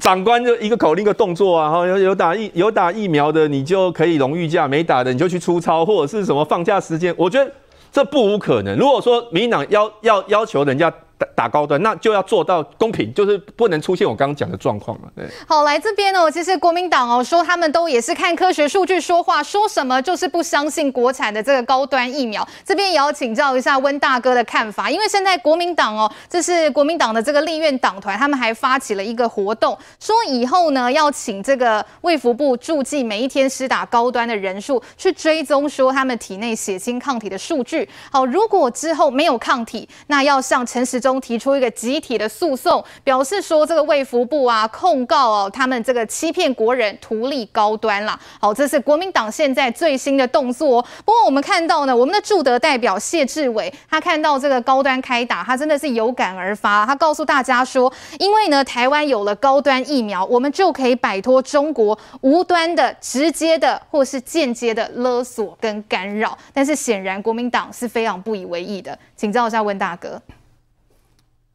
长官就一个口令一个动作啊，哈，有有打疫有打疫苗的，你就可以荣誉假；没打的，你就去出操，或者是什么放假时间。我觉得这不无可能。如果说民进党要要要求人家打高端，那就要做到公平，就是不能出现我刚刚讲的状况嘛。对，好，来这边哦，其实国民党哦说他们都也是看科学数据说话，说什么就是不相信国产的这个高端疫苗。这边也要请教一下温大哥的看法，因为现在国民党哦，这是国民党的这个立院党团，他们还发起了一个活动，说以后呢要请这个卫福部注记每一天施打高端的人数，去追踪说他们体内血清抗体的数据。好，如果之后没有抗体，那要向陈时中提出一个集体的诉讼，表示说这个卫福部啊控告哦他们这个欺骗国人图利高端啦。好，这是国民党现在最新的动作。不过我们看到呢，我们的驻德代表谢志伟，他看到这个高端开打，他真的是有感而发，他告诉大家说，因为呢台湾有了高端疫苗，我们就可以摆脱中国无端的、直接的或是间接的勒索跟干扰。但是显然国民党是非常不以为意的，请教一下温大哥。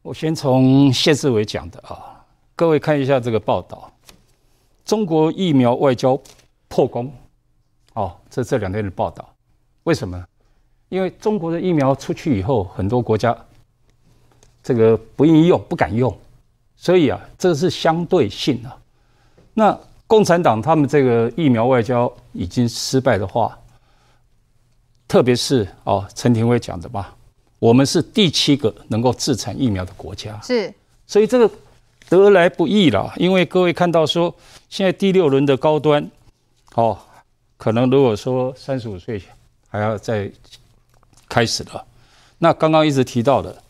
我先从谢志伟讲的啊，各位看一下这个报道，中国疫苗外交破功，哦，这这两天的报道，为什么？因为中国的疫苗出去以后，很多国家这个不愿意用，不敢用，所以啊，这个是相对性的。那共产党他们这个疫苗外交已经失败的话，特别是哦，陈廷威讲的吧。我们是第七个能够自产疫苗的国家，是，所以这个得来不易了。因为各位看到说，现在第六轮的高端，哦，可能如果说三十五岁还要再开始了，那刚刚一直提到的，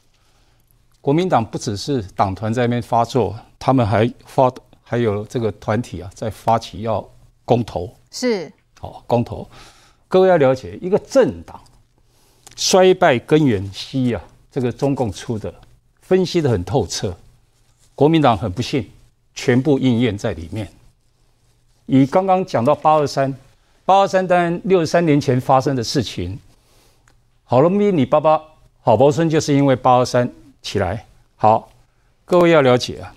国民党不只是党团在那边发作，他们还发还有这个团体啊在发起要公投，是，哦，公投，各位要了解一个政党。衰败根源析啊，这个中共出的分析得很透彻，国民党很不幸，全部应验在里面。以刚刚讲到八二三，八二三当然六十三年前发生的事情，郝龙斌你爸爸郝柏村就是因为八二三起来。好，各位要了解啊，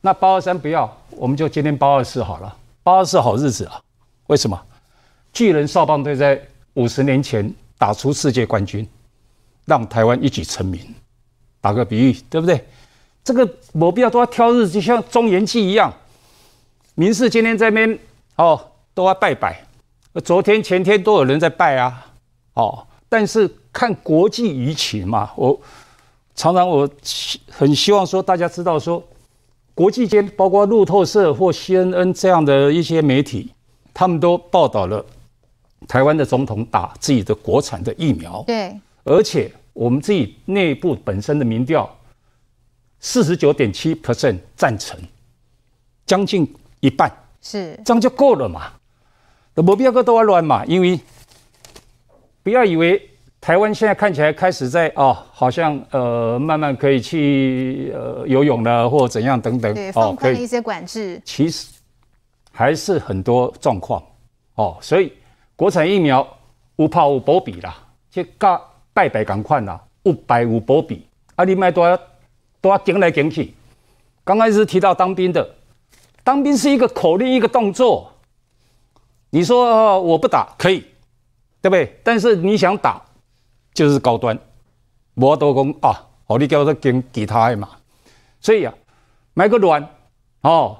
那八二三不要，我们就今天八二四好了，八二四好日子啊，为什么？巨人少棒队在五十年前。打出世界冠军，让台湾一举成名。打个比喻，对不对？这个没必要都要挑日子，就像中元祭一样。民视今天在那边哦，都要拜拜。昨天前天都有人在拜啊，哦。但是看国际舆情嘛，我常常我很希望说大家知道说，国际间包括路透社或 CNN 这样的一些媒体，他们都报道了。台湾的总统打自己的国产的疫苗，对，而且我们自己内部本身的民调，四十九点七 percent 赞成，将近一半，是这样就够了嘛？那没必要都要乱嘛？因为不要以为台湾现在看起来开始在哦，好像呃慢慢可以去呃游泳了或怎样等等，对，放宽了一些管制，哦，其实还是很多状况哦，所以。国产疫苗有怕有保庇啦，即甲拜拜同款啦，无败无保庇。啊，你卖都要都要顶来顶去。刚开始提到当兵的，当兵是一个口令，一个动作。你说、哦、我不打可以，对不对？但是你想打，就是高端。我都讲啊，哦，你叫做跟其他的嘛。所以啊，买个乱哦，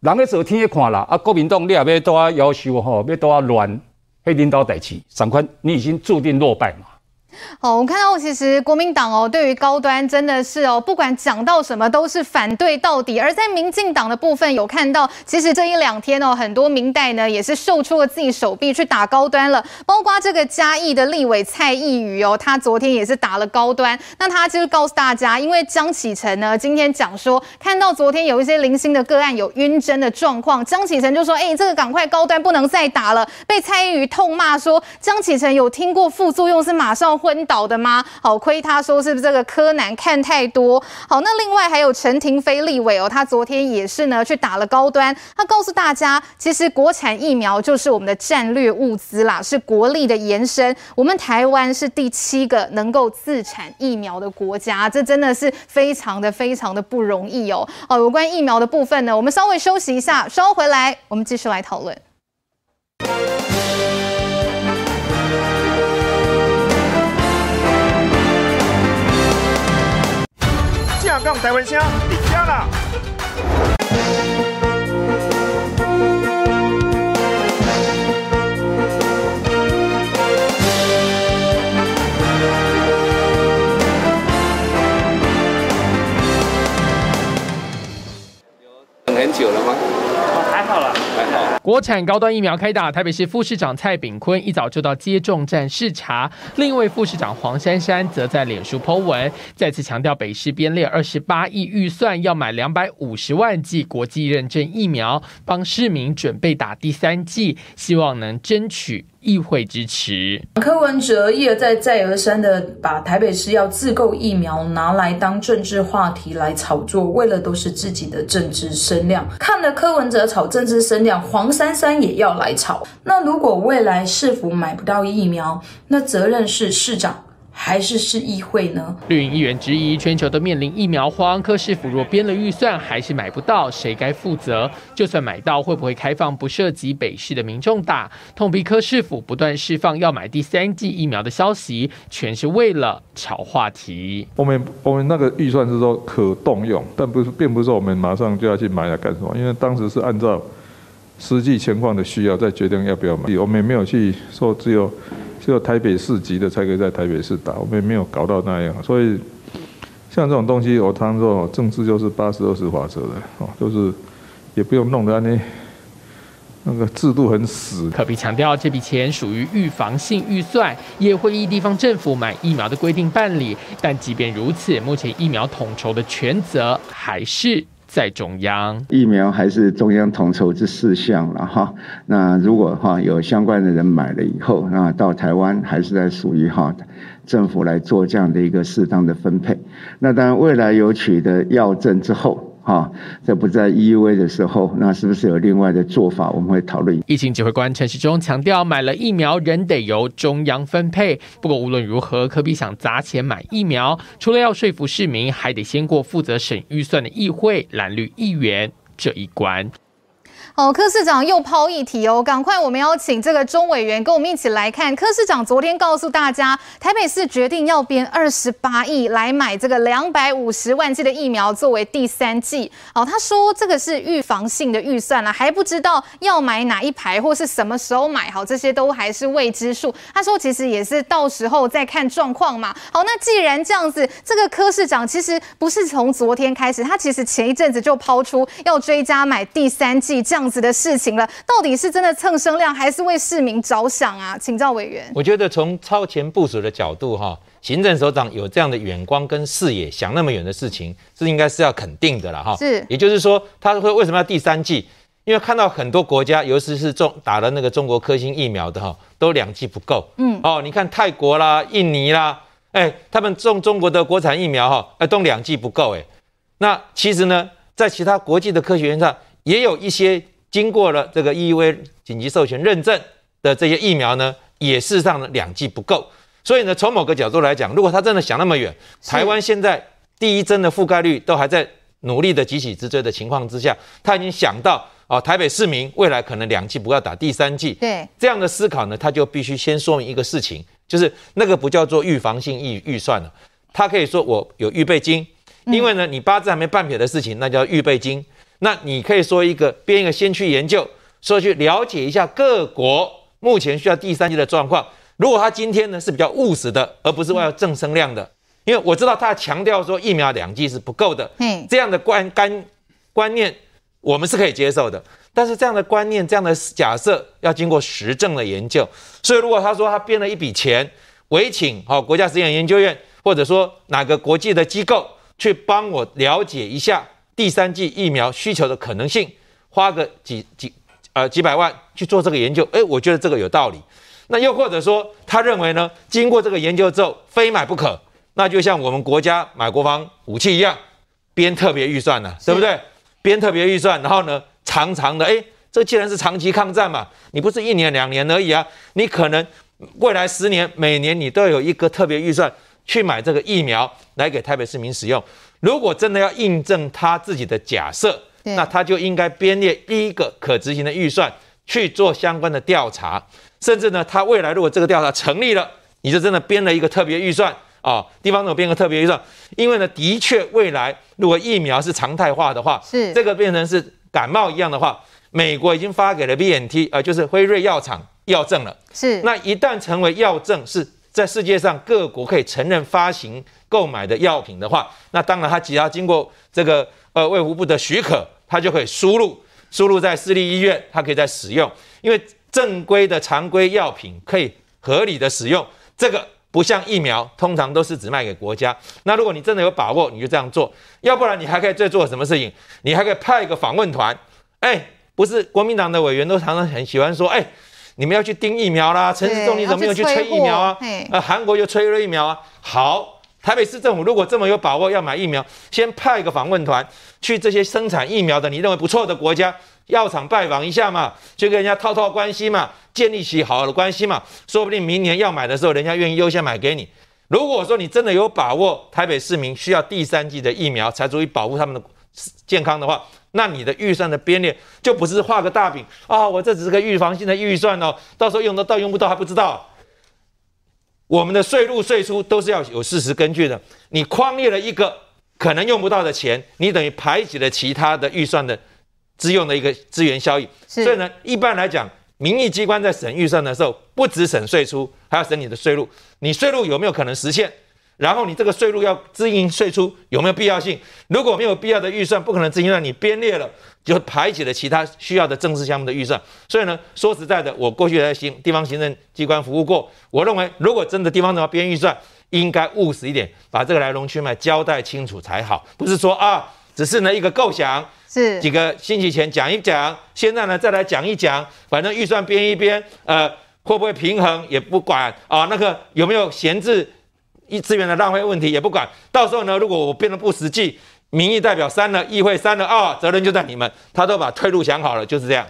人个昨天也看了啊，国民党你也要都要要求吼，要都要乱。黑领导代志，长官，你已经注定落败嘛？好，我看到其实国民党哦，对于高端真的是哦，不管讲到什么都是反对到底。而在民进党的部分有看到，其实这一两天哦，很多民代呢也是秀出了自己手臂去打高端了，包括这个嘉义的立委蔡易余哦，他昨天也是打了高端。那他就是告诉大家，因为江启臣呢今天讲说，看到昨天有一些零星的个案有晕针的状况，江启臣就说：“哎，这个赶快高端不能再打了。”被蔡易余痛骂说：“江启臣有听过副作用是马上。”昏倒的吗？好，亏他说是不是这个柯南看太多？好，那另外还有陈亭飞立委哦，他昨天也是呢去打了高端。他告诉大家，其实国产疫苗就是我们的战略物资啦，是国力的延伸。我们台湾是第七个能够自产疫苗的国家，这真的是非常的非常的不容易哦。哦，有关疫苗的部分呢，我们稍微休息一下，稍后回来我们继续来讨论。正港台湾声，你家啦。等很久了吗？哦，还好啦，还好。国产高端疫苗开打，台北市副市长蔡炳坤一早就到接种站视察，另一位副市长黄珊珊则在脸书 po 文，再次强调北市编列二十八亿预算要买两百五十万剂国际认证疫苗，帮市民准备打第三剂，希望能争取。议会支持柯文哲一而再再而三的把台北市要自购疫苗拿来当政治话题来炒作，为了都是自己的政治声量。看了柯文哲炒政治声量，黄珊珊也要来炒。那如果未来市府买不到疫苗，那责任是市长。还是市议会呢？绿营议员质疑，全球都面临疫苗荒，科市府若编了预算还是买不到，谁该负责？就算买到，会不会开放不涉及北市的民众打？痛批科市府不断释放要买第三剂疫苗的消息，全是为了炒话题。我们我们那个预算是说可动用，但不是，并不是说我们马上就要去买来干什么，因为当时是按照实际情况的需要再决定要不要买，我们也没有去说只有。只有台北市级的才可以在台北市打，我们也没有搞到那样，所以像这种东西，我常常说政治就是八十二十法则的哦，就是也不用弄得那那个制度很死。柯 P 强调，这笔钱属于预防性预算，也会依地方政府买疫苗的规定办理。但即便如此，目前疫苗统筹的全责还是。在中央，疫苗还是中央统筹这四项了哈。那如果哈有相关的人买了以后，那到台湾还是在属于哈政府来做这样的一个适当的分配。那当然未来有取得药证之后。好，在不在 EUA 的时候，那是不是有另外的做法？我们会讨论。疫情指挥官陈时中强调，买了疫苗仍得由中央分配。不过无论如何，科比想砸钱买疫苗，除了要说服市民，还得先过负责省预算的议会蓝绿议员这一关。好，柯市长又抛议题哦，赶快我们邀请这个钟委员跟我们一起来看。柯市长昨天告诉大家，台北市决定要编二十八亿来买这个两百五十万剂的疫苗作为第三剂。好，他说这个是预防性的预算了，还不知道要买哪一排或是什么时候买，好，这些都还是未知数。他说其实也是到时候再看状况嘛。好，那既然这样子，这个柯市长其实不是从昨天开始，他其实前一阵子就抛出要追加买第三剂这样。这样子的事情了，到底是真的蹭声量，还是为市民着想啊？请教委员。我觉得从超前部署的角度，哈，行政首长有这样的眼光跟视野，想那么远的事情，是应该是要肯定的了，哈。是，也就是说，他会为什么要第三剂？因为看到很多国家，尤其是中打了那个中国科兴疫苗的，哈，都两剂不够。嗯，哦，你看泰国啦、印尼啦，哎，他们中中国的国产疫苗，哈，哎，都两剂不够，哎。那其实呢，在其他国际的科学院上，也有一些。经过了这个 EUA 紧急授权认证的这些疫苗呢，也事实上呢两剂不够，所以呢，从某个角度来讲，如果他真的想那么远，台湾现在第一针的覆盖率都还在努力的急起直追的情况之下，他已经想到哦，台北市民未来可能两剂不要打第三剂，对。这样的思考呢，他就必须先说明一个事情，就是那个不叫做预防性预预算了，他可以说我有预备金，因为呢，你八字还没半撇的事情，那叫预备金。那你可以说一个编一个先驱研究，说去了解一下各国目前需要第三季的状况。如果他今天呢是比较务实的，而不是为了正声量的，因为我知道他强调说疫苗两剂是不够的，嗯，这样的观观观念我们是可以接受的。但是这样的观念、这样的假设要经过实证的研究。所以如果他说他编了一笔钱，委请好国家实验研究院，或者说哪个国际的机构去帮我了解一下。第三季疫苗需求的可能性，花个几几呃几百万去做这个研究，诶，我觉得这个有道理。那又或者说，他认为呢，经过这个研究之后，非买不可，那就像我们国家买国防武器一样，编特别预算了，对不对？编特别预算，然后呢，长长的，诶，这既然是长期抗战嘛，你不是一年两年而已啊，你可能未来十年每年你都有一个特别预算去买这个疫苗来给台北市民使用。如果真的要印证他自己的假设，那他就应该编列一个可执行的预算去做相关的调查，甚至呢，他未来如果这个调查成立了，你就真的编了一个特别预算，啊，地方总编个特别预算，因为呢，的确未来如果疫苗是常态化的话，是。这个变成是感冒一样的话，美国已经发给了 BNT，呃，就是辉瑞药厂药证了。是，那一旦成为药证，是在世界上各国可以承认发行购买的药品的话，那当然它只要经过这个呃卫福部的许可，它就可以输入，输入在私立医院，它可以在使用，因为正规的常规药品可以合理的使用，这个。不像疫苗，通常都是只卖给国家。那如果你真的有把握，你就这样做；要不然你还可以再做什么事情？你还可以派一个访问团。哎，不是国民党的委员都常常很喜欢说：哎，你们要去盯疫苗啦。陈时中你怎么没有去催疫苗啊？呃，韩国又催了疫苗啊。好，台北市政府如果这么有把握要买疫苗，先派一个访问团去这些生产疫苗的你认为不错的国家。药厂拜访一下嘛，去跟人家套套关系嘛，建立起好的关系嘛，说不定明年要买的时候，人家愿意优先买给你。如果说你真的有把握，台北市民需要第三剂的疫苗才足以保护他们的健康的话，那你的预算的编列就不是画个大饼啊、我这只是个预防性的预算哦，到时候用得到用不到还不知道。我们的税入税出都是要有事实根据的，你框列了一个可能用不到的钱，你等于排挤了其他的预算的。自用的一个资源效益，所以呢，一般来讲，民意机关在审预算的时候，不只审税出，还要审你的税入，你税入有没有可能实现？然后你这个税入要支应税出有没有必要性？如果没有必要的预算，不可能自行，让你编列了，就排挤了其他需要的政治项目的预算。所以呢，说实在的，我过去在行地方行政机关服务过，我认为如果真的地方要编预算，应该务实一点，把这个来龙去脉交代清楚才好，不是说啊，只是呢一个构想。是几个星期前讲一讲，现在呢再来讲一讲，反正预算编一编，呃，会不会平衡也不管啊，那个有没有闲置一资源的浪费问题也不管，到时候呢，如果我变得不实际，民意代表三了，议会三了二，责任就在你们，他都把退路想好了，就是这样。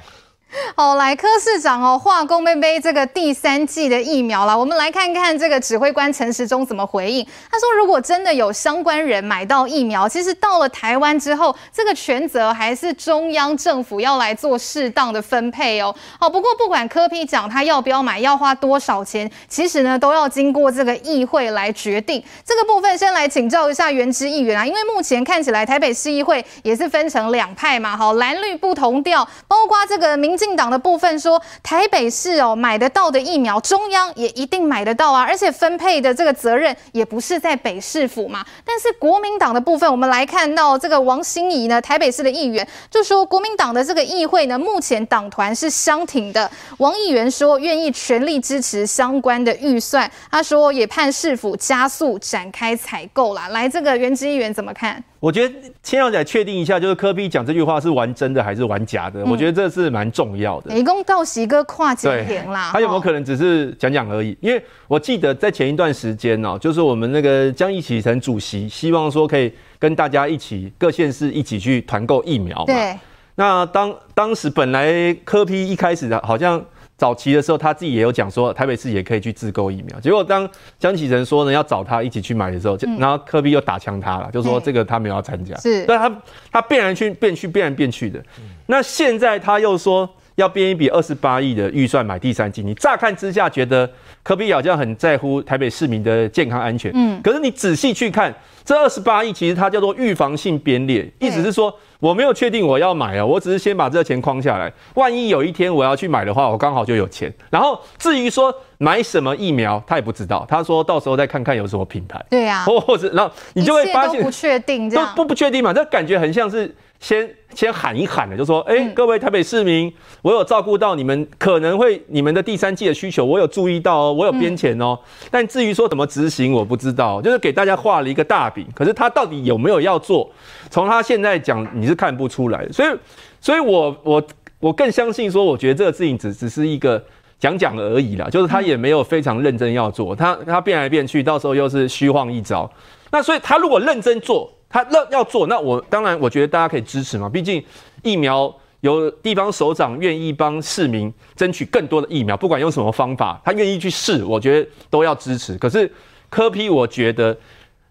好，来柯市长哦，化工杯杯这个第三季的疫苗了。我们来看看这个指挥官陈时中怎么回应。他说，如果真的有相关人买到疫苗，其实到了台湾之后，这个权责还是中央政府要来做适当的分配哦。好，不过不管柯 P 讲他要不要买，要花多少钱，其实呢都要经过这个议会来决定。这个部分先来请教一下原之议员啊，因为目前看起来台北市议会也是分成两派嘛，好，蓝绿不同调，包括这个民进。党党的部分说，台北市哦买得到的疫苗，中央也一定买得到啊，而且分配的这个责任也不是在北市府嘛。但是国民党的部分，我们来看到这个王心怡呢，台北市的议员就说，国民党的这个议会呢，目前党团是相挺的。王议员说愿意全力支持相关的预算，他说也盼市府加速展开采购啦。来，这个元之议员怎么看？我觉得先要来确定一下，就是科比讲这句话是玩真的还是玩假的？嗯、我觉得这是蛮重要的。一共到席哥跨几天啦？他有没有可能只是讲讲而已？因为我记得在前一段时间呢，就是我们那个江义启成主席希望说可以跟大家一起各县市一起去团购疫苗嘛。对。那当当时本来柯 P 一开始好像。早期的时候，他自己也有讲说，台北市也可以去自购疫苗。结果当江启臣说呢，要找他一起去买的时候，嗯、然后科比又打枪他了，就说这个他没有要参加。是，但他他变来去变去变来变去的。嗯、那现在他又说要编一笔二十八亿的预算买第三季。你乍看之下觉得科比好像很在乎台北市民的健康安全。嗯，可是你仔细去看，这二十八亿其实它叫做预防性编列，意思是说。我没有确定我要买啊，我只是先把这个钱框下来，万一有一天我要去买的话，我刚好就有钱。然后至于说买什么疫苗，他也不知道，他说到时候再看看有什么品牌。对呀，或 或者然后你就会发现都不确定，都不不确定嘛，这感觉很像是。先先喊一喊的，就说：哎、欸，各位台北市民，我有照顾到你们可能会你们的第三季的需求，我有注意到哦，我有编钱哦。但至于说怎么执行，我不知道，就是给大家画了一个大饼，可是他到底有没有要做？从他现在讲，你是看不出来的。所以，所以我我我更相信说，我觉得这个事情只只是一个讲讲而已啦，就是他也没有非常认真要做，他他变来变去，到时候又是虚晃一招。那所以他如果认真做。他那要做，那我当然我觉得大家可以支持嘛。毕竟疫苗有地方首长愿意帮市民争取更多的疫苗，不管用什么方法，他愿意去试，我觉得都要支持。可是柯批我觉得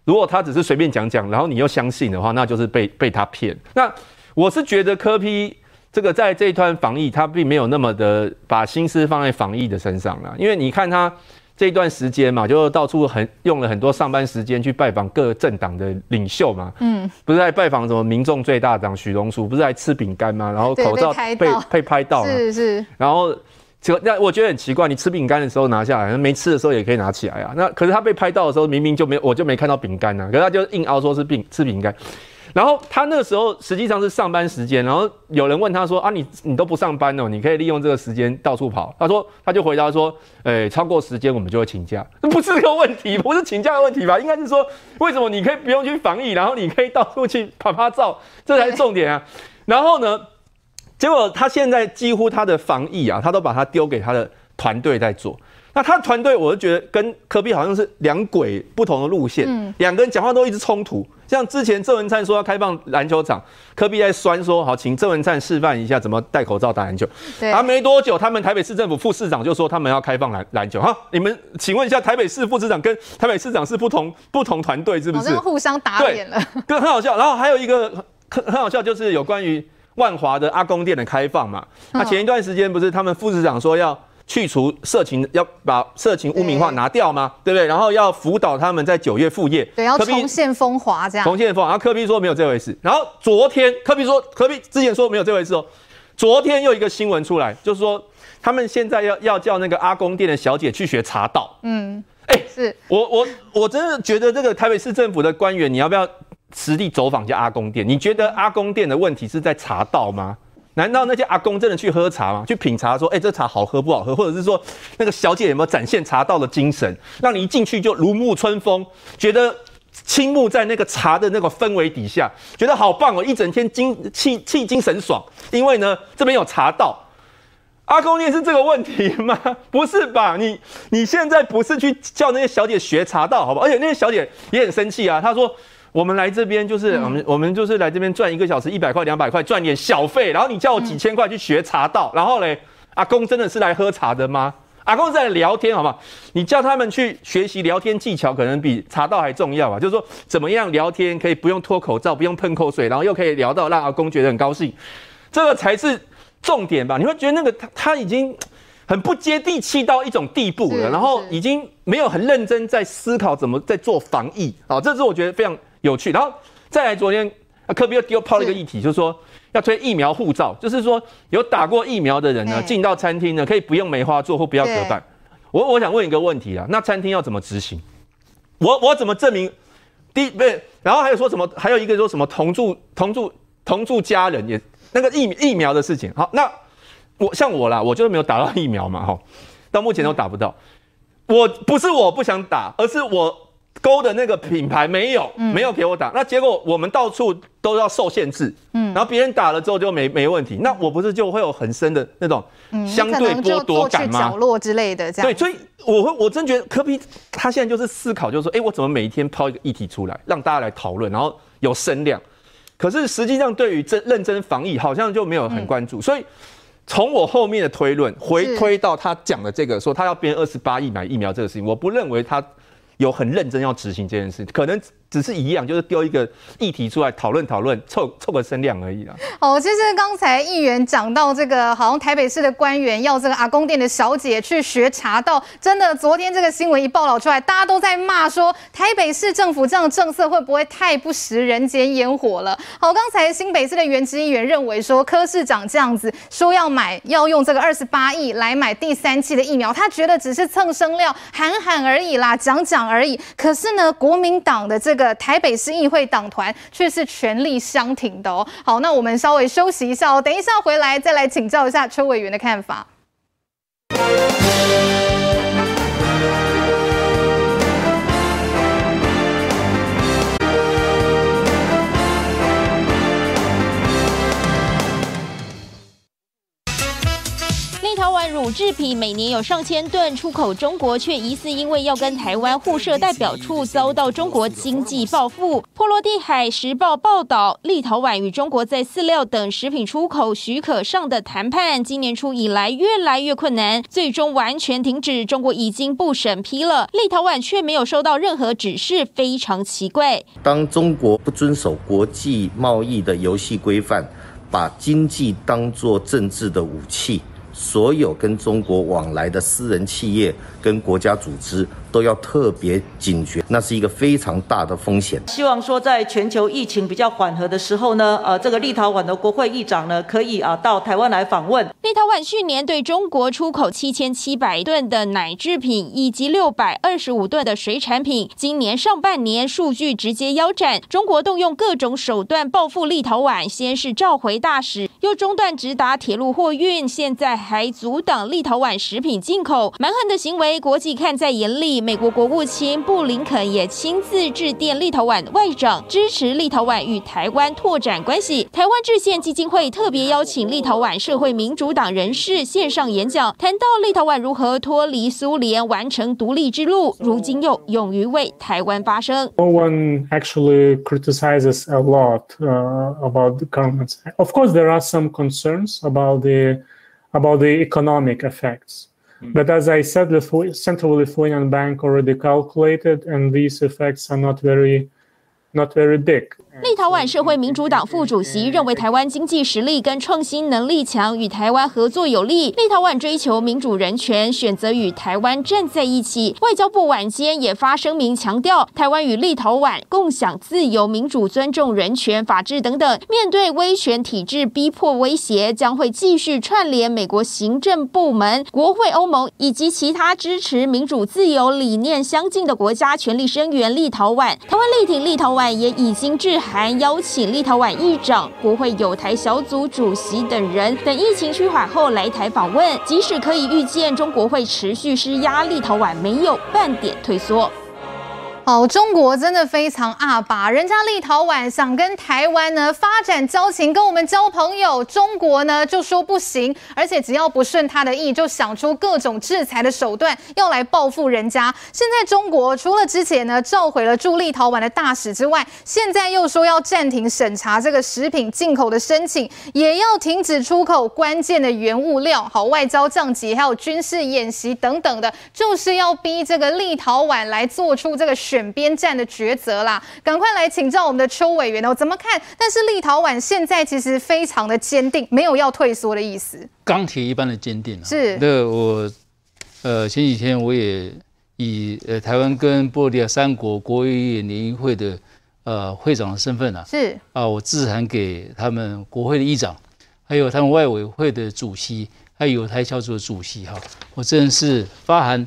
如果他只是随便讲讲，然后你又相信的话，那就是被被他骗。那我是觉得柯批这个在这一段防疫，他并没有那么的把心思放在防疫的身上了，因为你看他。这一段时间嘛，就到处很用了很多上班时间去拜访各政党的领袖嘛，嗯，不是在拜访什么民众最大党许荣淑，不是在吃饼干吗？然后口罩被被，被拍到，是是，然后就那我觉得很奇怪，你吃饼干的时候拿下来，没吃的时候也可以拿起来啊。那可是他被拍到的时候，明明就没我就没看到饼干啊，可是他就硬凹说是饼吃饼干。然后他那个时候实际上是上班时间，然后有人问他说啊，你你都不上班哦，你可以利用这个时间到处跑。他说他就回答说，诶，超过时间我们就会请假，这不是个问题，不是请假的问题吧？应该是说为什么你可以不用去防疫，然后你可以到处去拍拍照，这才是重点啊。然后呢，结果他现在几乎他的防疫啊，他都把他丢给他的团队在做。那他的团队，我就觉得跟科比好像是两轨不同的路线，嗯，两个人讲话都一直冲突。像之前郑文灿说要开放篮球场，科比在酸说好，请郑文灿示范一下怎么戴口罩打篮球。对，然后没多久，他们台北市政府副市长就说他们要开放篮篮球。哈，你们请问一下，台北市副市长跟台北市长是不同不同团队是不是？互相打脸了，对，很好笑。然后还有一个很很好笑，就是有关于万华的阿公店的开放嘛。那前一段时间不是他们副市长说要。去除色情，要把色情污名化拿掉吗？对，对不对？然后要辅导他们在九月复业，对，要重现风华这样。重现风华，然后科比说没有这回事。然后昨天科比说，科比之前说没有这回事哦。昨天又一个新闻出来，就是说他们现在要要叫那个阿公店的小姐去学茶道。嗯，哎，是我我我真的觉得这个台北市政府的官员，你要不要实地走访一下阿公店？你觉得阿公店的问题是在茶道吗？难道那些阿公真的去喝茶吗？去品茶，说，哎、这茶好喝不好喝？或者是说，那个小姐有没有展现茶道的精神，让你一进去就如沐春风，觉得倾慕在那个茶的那个氛围底下，觉得好棒哦，一整天精气气精神爽。因为呢，这边有茶道。阿公你也是这个问题吗？不是吧？你你现在不是去叫那些小姐学茶道，好不好？而且那些小姐也很生气啊，她说。我们来这边就是我们、嗯、我们就是来这边赚一个小时一百块两百块赚点小费，然后你叫我几千块去学茶道，然后嘞，阿公真的是来喝茶的吗？阿公是在聊天，好不好？你叫他们去学习聊天技巧，可能比茶道还重要啊。就是说怎么样聊天可以不用脱口罩，不用喷口水，然后又可以聊到让阿公觉得很高兴，这个才是重点吧？你会觉得那个他他已经很不接地气到一种地步了，然后已经没有很认真在思考怎么在做防疫啊，这是我觉得非常。有趣，然后再来，昨天科比又丢抛了一个议题，就是说要推疫苗护照，就是说有打过疫苗的人呢，进到餐厅呢可以不用梅花座或不要隔板。我我想问一个问题啊，那餐厅要怎么执行？我我怎么证明？第一不是，然后还有说什么？还有一个说什么同住同住同住家人也那个疫疫苗的事情。好，那我像我啦，我就是没有打到疫苗嘛，哈，到目前都打不到。我不是我不想打，而是我。勾的那个品牌没有，没有给我打，嗯、那结果我们到处都要受限制，嗯，然后别人打了之后就没没问题，那我不是就会有很深的那种相对剥夺感吗？角落之类的这样。对，所以我会我真觉得科比他现在就是思考，就是说，哎，我怎么每一天抛一个议题出来，让大家来讨论，然后有声量，可是实际上对于真认真防疫好像就没有很关注，嗯、所以从我后面的推论回推到他讲的这个说他要编二十八亿买疫苗这个事情，我不认为他。有很认真要执行这件事，可能只是一样，就是丢一个议题出来讨论讨论，凑凑个声量而已啦。哦，其实刚才议员讲到这个，好像台北市的官员要这个阿公店的小姐去学茶道，真的，昨天这个新闻一报道出来，大家都在骂说，台北市政府这样的政策会不会太不食人间烟火了？好，刚才新北市的原职议员认为说，柯市长这样子说要买，要用这个二十八亿来买第三期的疫苗，他觉得只是蹭声量，喊喊而已啦，讲讲而已。可是呢，国民党的这个台北市议会党团却是全力相挺的哦。好，那我们稍微休息一下哦，等一下回来再来请教一下邱委员的看法。立陶宛乳制品每年有上千吨出口中国，却疑似因为要跟台湾互设代表处，遭到中国经济报复。波罗的海时报报道，立陶宛与中国在饲料等食品出口许可上的谈判，今年初以来越来越困难，最终完全停止。中国已经不审批了，立陶宛却没有收到任何指示，非常奇怪。当中国不遵守国际贸易的游戏规范，把经济当作政治的武器。所有跟中国往来的私人企业跟国家组织都要特别警觉，那是一个非常大的风险。希望说，在全球疫情比较缓和的时候呢，呃，这个立陶宛的国会议长呢，可以啊到台湾来访问。立陶宛去年对中国出口七千七百吨的奶制品以及六百二十五吨的水产品，今年上半年数据直接腰斩，中国动用各种手段报复立陶宛，先是召回大使，又中断直达铁路货运，现在还阻挡立陶宛食品进口，蛮横的行为，国际看在眼里。美国国务卿布林肯也亲自致电立陶宛外长，支持立陶宛与台湾拓展关系。台湾制宪基金会特别邀请立陶宛社会民主党人士线上演讲，谈到立陶宛如何脱离苏联，完成独立之路，如今又勇于为台湾发声。No one actually criticizes a lot about the government. Of course, there are some concerns about the about the economic effects. Mm-hmm. But as I said, the Central Lithuanian Bank already calculated, and these effects are not very, not very big. 立陶宛社会民主党副主席认为，台湾经济实力跟创新能力强，与台湾合作有利。立陶宛追求民主人权，选择与台湾站在一起。外交部晚间也发声明强调，台湾与立陶宛共享自由、民主、尊重人权、法治等等。面对威权体制逼迫威胁，将会继续串联美国行政部门、国会、欧盟以及其他支持民主自由理念相近的国家，全力声援立陶宛。台湾力挺立陶宛，也已经致。还邀请立陶宛议长、国会友台小组主席等人等疫情趋缓后来台访问，即使可以预见中国会持续施压，立陶宛没有半点退缩。好，中国真的非常阿巴，人家立陶宛想跟台湾呢发展交情，跟我们交朋友，中国呢就说不行，而且只要不顺他的意，就想出各种制裁的手段要来报复人家。现在中国除了之前呢召回了驻立陶宛的大使之外，现在又说要暂停审查这个食品进口的申请，也要停止出口关键的原物料。好，外交降级，还有军事演习等等的，就是要逼这个立陶宛来做出这个。选边站的抉择啦，赶快来请教我们的邱委员哦，怎么看？但是立陶宛现在其实非常的坚定，没有要退缩的意思，钢铁一般的坚定啊。是，那我呃前几天我也以呃台湾跟波罗的海三国国卫联谊会的呃会长的身份啊，是啊，我致函给他们国会的议长，还有他们外委会的主席，还有友台小组的主席哈，我真是发函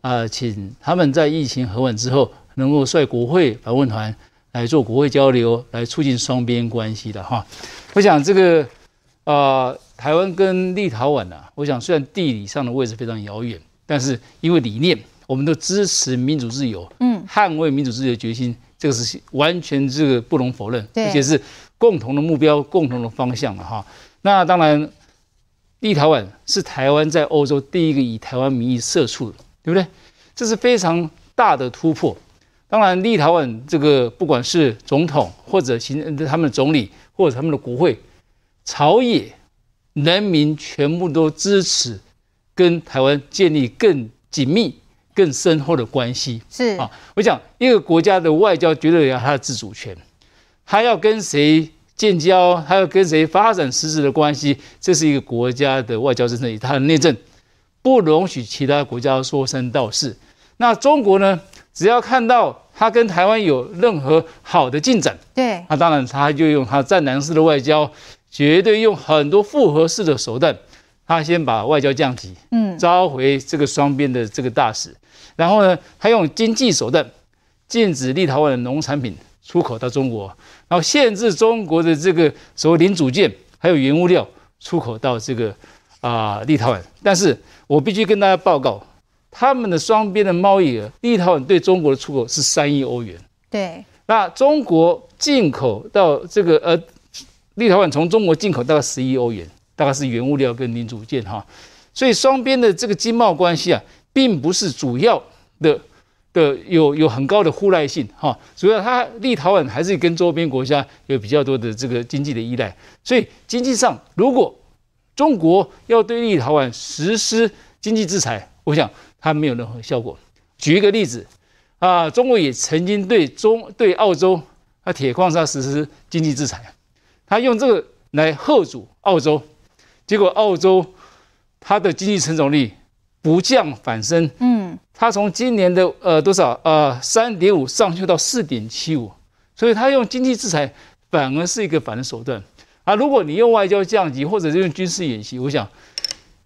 啊、呃，请他们在疫情和缓之后。能够率国会访问团来做国会交流，来促进双边关系的哈。我想这个啊、呃，台湾跟立陶宛啊，我想虽然地理上的位置非常遥远，但是因为理念，我们都支持民主自由，嗯，捍卫民主自由的决心，这个是完全这个不容否认，而且是共同的目标、共同的方向了哈。那当然，立陶宛是台湾在欧洲第一个以台湾名义设处的，对不对？这是非常大的突破。当然，立陶宛这个不管是总统或者行政他们的总理或者他们的国会朝野人民全部都支持跟台湾建立更紧密、更深厚的关系。是啊，我想一个国家的外交绝对有它的自主权，他要跟谁建交，他要跟谁发展实质的关系，这是一个国家的外交政策，以它的内政不容许其他国家说三道四。那中国呢？只要看到他跟台湾有任何好的进展，对，那当然他就用他战狼式的外交，绝对用很多复合式的手段，他先把外交降级，嗯，召回这个双边的这个大使，然后呢，他用经济手段禁止立陶宛的农产品出口到中国，然后限制中国的这个所谓零组件还有原物料出口到这个啊、呃、立陶宛，但是我必须跟大家报告。他们的双边的贸易额，立陶宛对中国的出口是三亿欧元。对，那中国进口到这个呃，立陶宛从中国进口大概十亿欧元，大概是原物料跟零组件哈。所以双边的这个经贸关系啊，并不是主要的的有有很高的互赖性哈。主要它立陶宛还是跟周边国家有比较多的这个经济的依赖。所以经济上，如果中国要对立陶宛实施经济制裁，我想。它没有任何效果。举一个例子，啊，中国也曾经对中对澳洲啊铁矿砂实施经济制裁，他用这个来吓阻澳洲，结果澳洲它的经济成长率不降反升，嗯，它从今年的呃多少呃三点五上去到四点七五，所以它用经济制裁反而是一个反的手段啊。如果你用外交降级或者是用军事演习，我想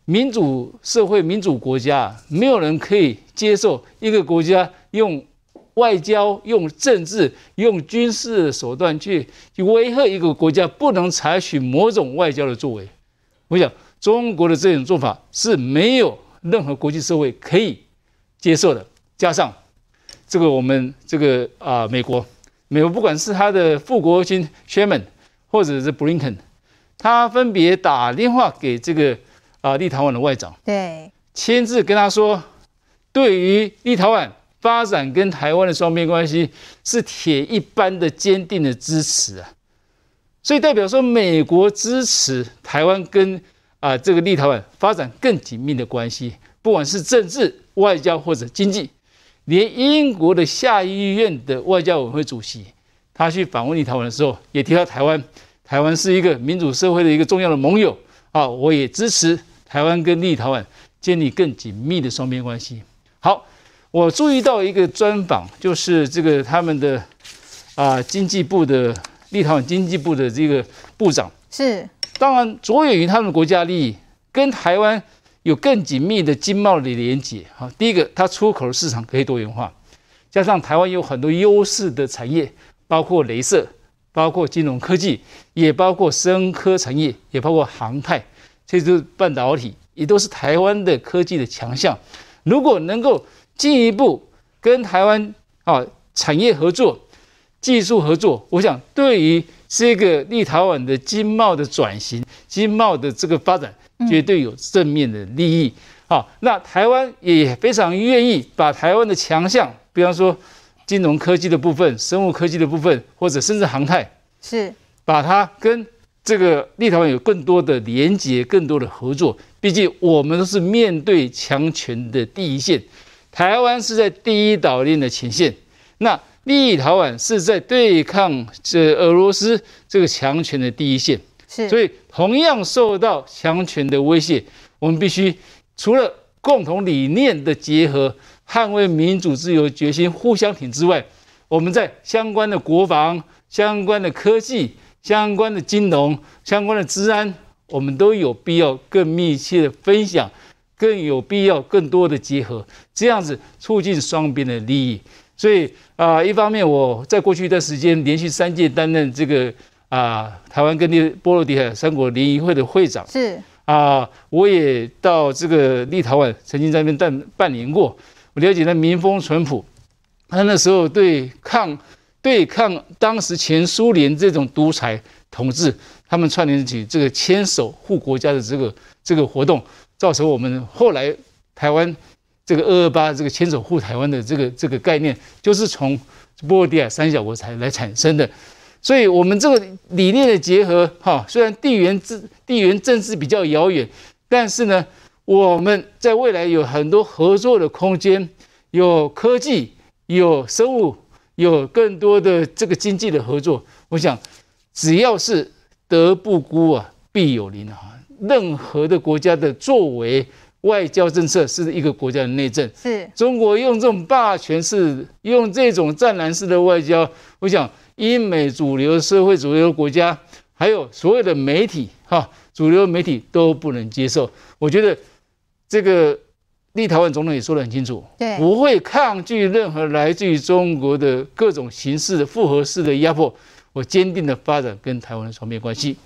民主社会、民主国家没有人可以接受一个国家用外交、用政治、用军事手段去去威吓一个国家不能采取某种外交的作为。我想中国的这种做法是没有。任何国际社会可以接受的，加上这个我们这个啊，美国，美国不管是他的副国务卿 Sherman 或者是 Blinken，他分别打电话给这个啊立陶宛的外长，对，亲自跟他说，对于立陶宛发展跟台湾的双边关系是铁一般的坚定的支持啊，所以代表说美国支持台湾跟。啊，这个立陶宛发展更紧密的关系，不管是政治、外交或者经济，连英国的下议院的外交委员会主席，他去访问立陶宛的时候，也提到台湾，台湾是一个民主社会的一个重要的盟友啊，我也支持台湾跟立陶宛建立更紧密的双边关系。好，我注意到一个专访，就是这个他们的啊经济部的立陶宛经济部的这个部长是。当然，着眼于他们国家利益，跟台湾有更紧密的经贸的连结。哈，第一个，它出口的市场可以多元化，加上台湾有很多优势的产业，包括镭射，包括金融科技，也包括生科产业，也包括航太，这些半导体，也都是台湾的科技的强项。如果能够进一步跟台湾啊产业合作、技术合作，我想对于。这个立陶宛的经贸的转型、经贸的这个发展，绝对有正面的利益。好，那台湾也非常愿意把台湾的强项，比方说金融科技的部分、生物科技的部分，或者甚至航太，是把它跟这个立陶宛有更多的连接、更多的合作。毕竟我们都是面对强权的第一线，台湾是在第一岛链的前线。那立陶宛是在对抗这俄罗斯这个强权的第一线，是，所以同样受到强权的威胁，我们必须除了共同理念的结合、捍卫民主自由决心互相挺之外，我们在相关的国防、相关的科技、相关的金融、相关的治安，我们都有必要更密切的分享，更有必要更多的结合，这样子促进双边的利益。所以啊、呃，一方面我在过去一段时间连续三届担任这个啊、呃、台湾跟立波罗的海三国联谊会的会长，是啊、呃，我也到这个立陶宛曾经在那边办办年过，我了解那民风淳朴，他那时候对抗对抗当时前苏联这种独裁统治，他们串联起这个牵手护国家的这个这个活动，造成我们后来台湾。这个二二八这个牵手护台湾的这个这个概念，就是从波罗的海三小国才来产生的。所以，我们这个理念的结合，哈，虽然地缘政地缘政治比较遥远，但是呢，我们在未来有很多合作的空间，有科技，有生物，有更多的这个经济的合作。我想，只要是德不孤啊，必有邻啊，任何的国家的作为。外交政策是一个国家的内政，是中国用这种霸权式、用这种战狼式的外交，我想英美主流社会、主流国家，还有所有的媒体，哈，主流媒体都不能接受。我觉得这个立陶宛总统也说得很清楚，对，不会抗拒任何来自于中国的各种形式的复合式的压迫，我坚定的发展跟台湾的双边关系。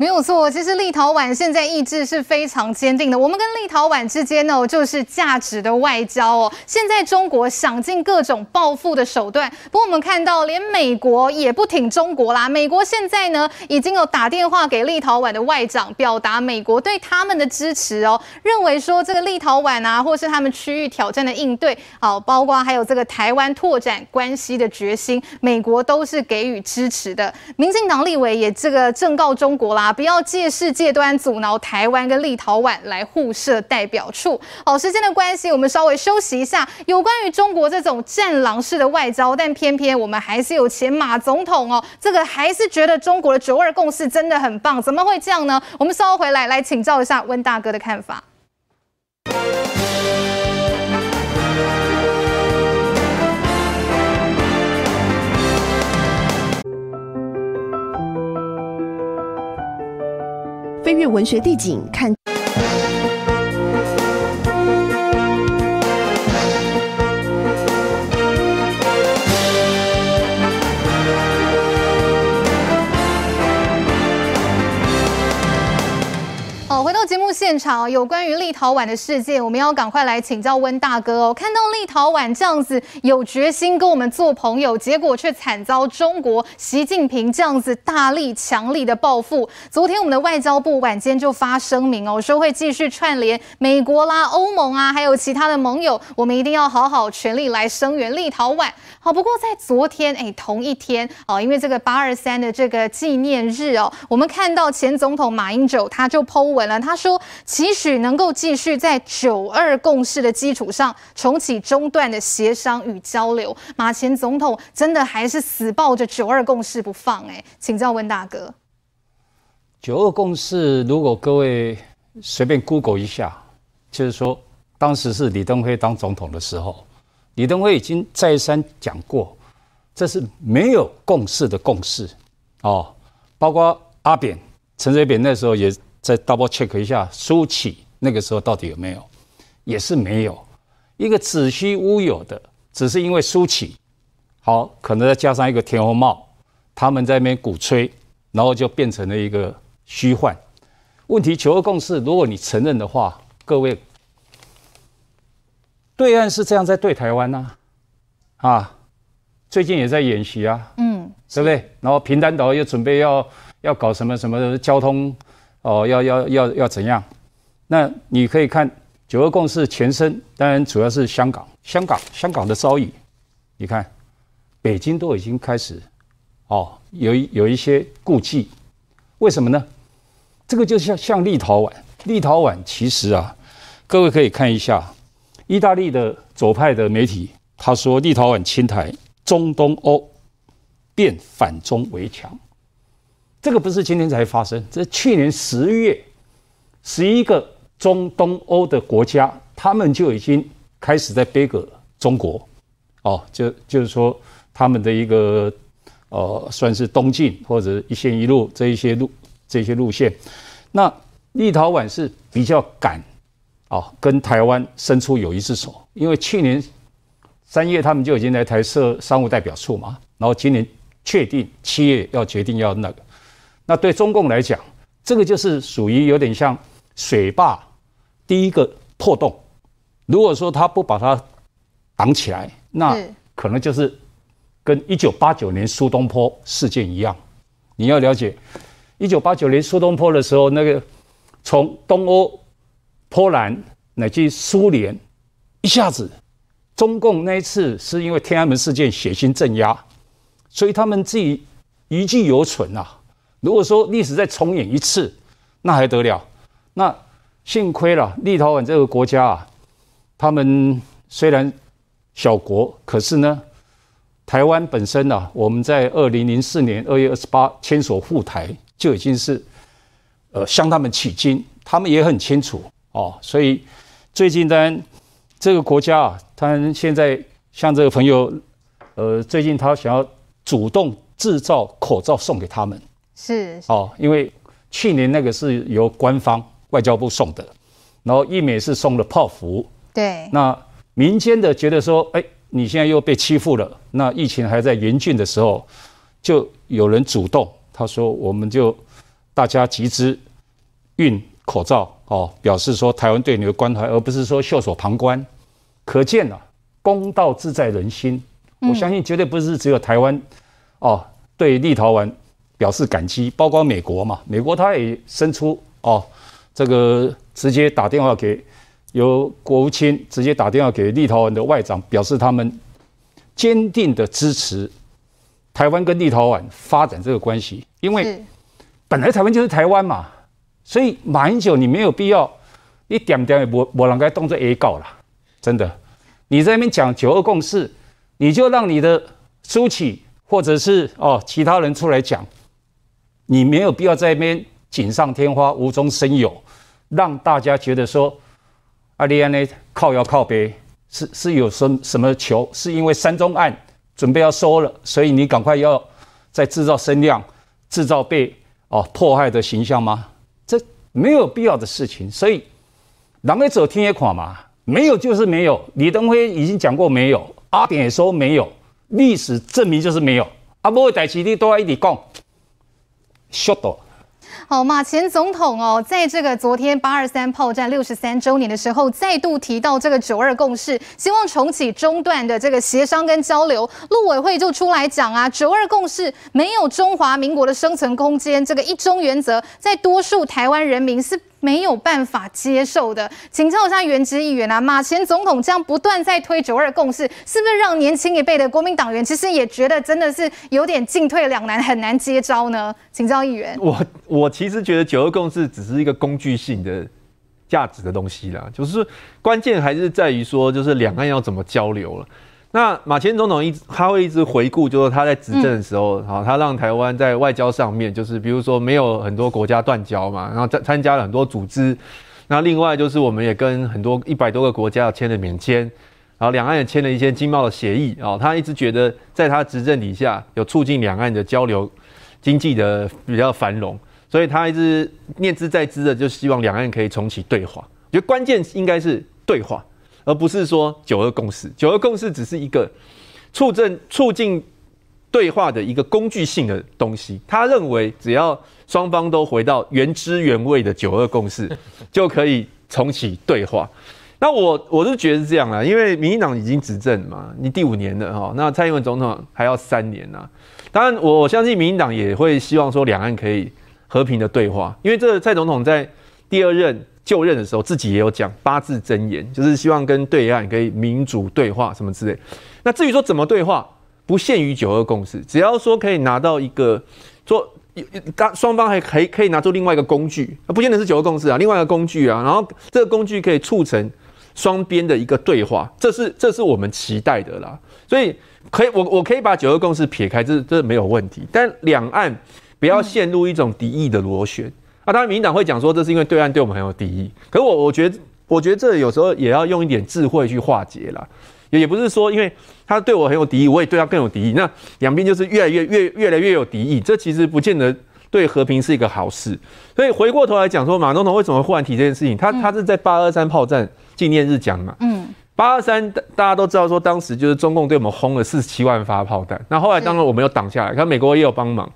没有错，其实立陶宛现在意志是非常坚定的。我们跟立陶宛之间呢，就是价值的外交哦。现在中国想尽各种报复的手段，不过我们看到连美国也不挺中国啦。美国现在呢，已经有打电话给立陶宛的外长，表达美国对他们的支持哦，认为说这个立陶宛啊，或是他们区域挑战的应对，好，包括还有这个台湾拓展关系的决心，美国都是给予支持的。民进党立委也这个正告中国啦。不要借势借端阻挠台湾跟立陶宛来互设代表处。好，时间的关系，我们稍微休息一下。有关于中国这种战狼式的外交，但偏偏我们还是有前马总统哦，这个还是觉得中国的九二共识真的很棒。怎么会这样呢？我们稍后回来来请教一下温大哥的看法。飞越文学地景，看。节目现场有关于立陶宛的事件，我们要赶快来请教温大哥哦。看到立陶宛这样子有决心跟我们做朋友，结果却惨遭中国习近平这样子大力强力的报复。昨天我们的外交部晚间就发声明哦，说会继续串联美国啦、欧盟啊，还有其他的盟友，我们一定要好好全力来声援立陶宛。好，不过在昨天哎，同一天哦，因为这个八二三的这个纪念日哦，我们看到前总统马英九他就 PO 文了，他。说期许能够继续在九二共识的基础上重启中断的协商与交流。马前总统真的还是死抱着九二共识不放哎，请教温大哥。九二共识，如果各位随便 Google 一下，就是说当时是李登辉当总统的时候，李登辉已经再三讲过，这是没有共识的共识哦，包括阿扁、陈水扁那时候也。再 double check 一下苏起那个时候到底有没有，也是没有，一个子虚乌有的，只是因为苏起，好，可能再加上一个田红帽，他们在那边鼓吹，然后就变成了一个虚幻。问题九二共识，如果你承认的话，各位，对岸是这样在对台湾呐，啊，最近也在演习啊，嗯，对不对？然后平潭岛又准备要要搞什么什么交通。哦，要要要要怎样？那你可以看九二共识前身，当然主要是香港，香港香港的遭遇，你看北京都已经开始哦，有有一些顾忌，为什么呢？这个就像像立陶宛，立陶宛其实啊，各位可以看一下，意大利的左派的媒体他说，立陶宛侵台，中东欧变反中为强。这个不是今天才发生，这去年十月，十一个中东欧的国家，他们就已经开始在杯葛中国，哦，就就是说他们的一个呃，算是东进或者一线一路这一些路这些路线。那立陶宛是比较敢哦，跟台湾伸出友谊之手，因为去年三月他们就已经来台设商务代表处嘛，然后今年确定七月要决定要那个。那对中共来讲，这个就是属于有点像水坝第一个破洞。如果说他不把它挡起来，那可能就是跟一九八九年苏东坡事件一样。你要了解，一九八九年苏东坡的时候，那个从东欧、波兰乃至苏联，一下子中共那一次是因为天安门事件血腥镇压，所以他们自己余悸犹存啊。如果说历史再重演一次，那还得了？那幸亏了，立陶宛这个国家啊，他们虽然小国，可是呢，台湾本身呢、啊，我们在二零零四年二月二十八签署赴台，就已经是呃向他们取经，他们也很清楚哦。所以最近当然这个国家啊，他现在像这个朋友，呃，最近他想要主动制造口罩送给他们。是哦，因为去年那个是由官方外交部送的，然后一美是送了泡芙。对，那民间的觉得说，哎，你现在又被欺负了。那疫情还在严峻的时候，就有人主动，他说我们就大家集资运口罩哦，表示说台湾对你的关怀，而不是说袖手旁观。可见啊，公道自在人心。我相信绝对不是只有台湾哦，对立陶宛。表示感激，包括美国嘛，美国他也伸出哦，这个直接打电话给由国务卿直接打电话给立陶宛的外长，表示他们坚定的支持台湾跟立陶宛发展这个关系，因为本来台湾就是台湾嘛，所以马英九你没有必要一点点也不不能该动作 A 告了，真的，你在那边讲九二共识，你就让你的苏起或者是哦其他人出来讲。你没有必要在那边锦上添花、无中生有，让大家觉得说阿里安呢靠腰靠背是是有什什么球？是因为三中案准备要收了，所以你赶快要再制造声量、制造被哦迫害的形象吗？这没有必要的事情。所以，人也走天也垮嘛，没有就是没有。李登辉已经讲过没有，阿扁也说没有，历史证明就是没有。啊，不会代志你都要一直讲，笑到。好，马前总统哦，在这个昨天八二三炮战六十三周年的时候，再度提到这个九二共识，希望重启中断的这个协商跟交流。陆委会就出来讲啊，九二共识没有中华民国的生存空间，这个一中原则在多数台湾人民是。没有办法接受的，请教一下元之议员啊，马前总统这样不断在推九二共识，是不是让年轻一辈的国民党员其实也觉得真的是有点进退两难，很难接招呢？请教议员。我我其实觉得九二共识只是一个工具性的价值的东西啦，就是关键还是在于说，就是两岸要怎么交流了。那马前总统一直他会一直回顾，就是他在执政的时候，好、嗯，他让台湾在外交上面，就是比如说没有很多国家断交嘛，然后参参加了很多组织，那另外就是我们也跟很多一百多个国家签了免签，然后两岸也签了一些经贸的协议啊，他一直觉得在他执政底下有促进两岸的交流，经济的比较繁荣，所以他一直念兹在兹的，就希望两岸可以重启对话。我觉得关键应该是对话。而不是说九二共识，九二共识只是一个促进促进对话的一个工具性的东西。他认为只要双方都回到原汁原味的九二共识，就可以重启对话。那我我是觉得是这样啦，因为民进党已经执政嘛，你第五年了哈，那蔡英文总统还要三年呐。当然，我相信民进党也会希望说两岸可以和平的对话，因为这个蔡总统在第二任。就任的时候，自己也有讲八字真言，就是希望跟对岸可以民主对话什么之类。那至于说怎么对话，不限于九二共识，只要说可以拿到一个说，当双方还可以可以拿出另外一个工具，不见得是九二共识啊，另外一个工具啊，然后这个工具可以促成双边的一个对话，这是这是我们期待的啦。所以可以我我可以把九二共识撇开，这这没有问题，但两岸不要陷入一种敌意的螺旋。那、啊、当然，民党会讲说这是因为对岸对我们很有敌意。可是我我觉得，我觉得这有时候也要用一点智慧去化解啦。也也不是说，因为他对我很有敌意，我也对他更有敌意。那两边就是越来越越越来越有敌意，这其实不见得对和平是一个好事。所以回过头来讲说，马总统为什么会忽然提这件事情？他他是在八二三炮战纪念日讲嘛。嗯。八二三大家都知道说，当时就是中共对我们轰了四十七万发炮弹。那后来当然我们又挡下来，看美国也有帮忙。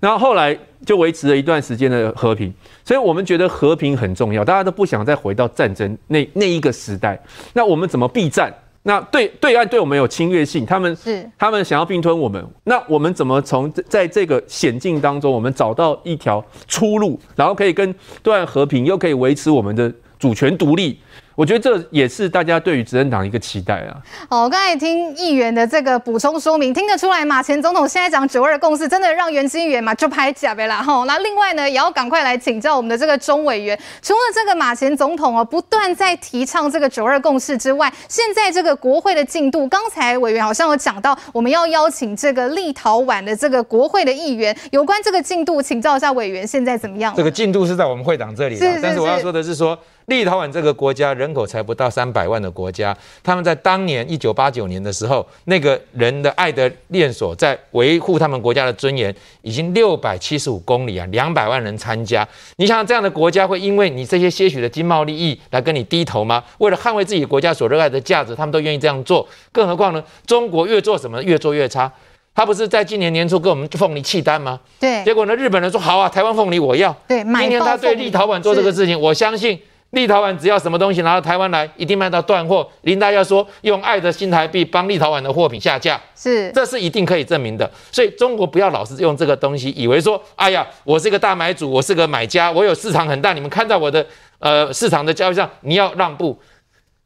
然后后来就维持了一段时间的和平，所以我们觉得和平很重要，大家都不想再回到战争那那一个时代。那我们怎么避战？那对对岸对我们有侵略性，他们是他们想要并吞我们，那我们怎么从在这个险境当中，我们找到一条出路，然后可以跟对岸和平，又可以维持我们的主权独立？我觉得这也是大家对于执政党一个期待啊。好，我刚才听议员的这个补充说明，听得出来，马前总统现在讲九二共识，真的让元之议员嘛就拍假呗啦吼。那另外呢，也要赶快来请教我们的这个中委员，除了这个马前总统哦不断在提倡这个九二共识之外，现在这个国会的进度，刚才委员好像有讲到，我们要邀请这个立陶宛的这个国会的议员，有关这个进度，请教一下委员现在怎么样？这个进度是在我们会长这里，是是是，但是我要说的是说。立陶宛这个国家人口才不到三百万的国家，他们在当年一九八九年的时候，那个人的爱的链锁在维护他们国家的尊严，已经六百七十五公里啊，两百万人参加。你想这样的国家会因为你这些些许的经贸利益来跟你低头吗？为了捍卫自己国家所热爱的价值，他们都愿意这样做。更何况呢，中国越做什么越做越差。他不是在今年年初跟我们凤梨契丹吗？对。结果呢，日本人说好啊，台湾凤梨我要。对。今年他对立陶宛做这个事情，我相信。立陶宛只要什么东西拿到台湾来，一定卖到断货。林大要说用爱的新台币帮立陶宛的货品下架，是，这是一定可以证明的。所以中国不要老是用这个东西，以为说，哎呀，我是个大买主，我是个买家，我有市场很大，你们看到我的呃市场的交易上，你要让步。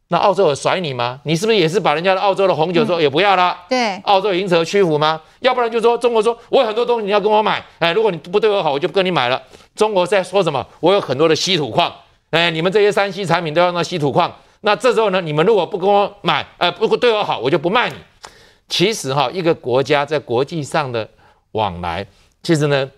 那澳洲有甩你吗？你是不是也是把人家的澳洲的红酒说也不要啦？嗯、对，澳洲因此而屈服吗？要不然就说中国说我有很多东西你要跟我买，哎，如果你不对我好，我就不跟你买了。中国在说什么？我有很多的稀土矿。哎，你们这些山西产品都要用到稀土矿，那这时候呢，你们如果不跟我买，呃，不对我好，我就不卖你。其实哈，一个国家在国际上的往来，其实呢，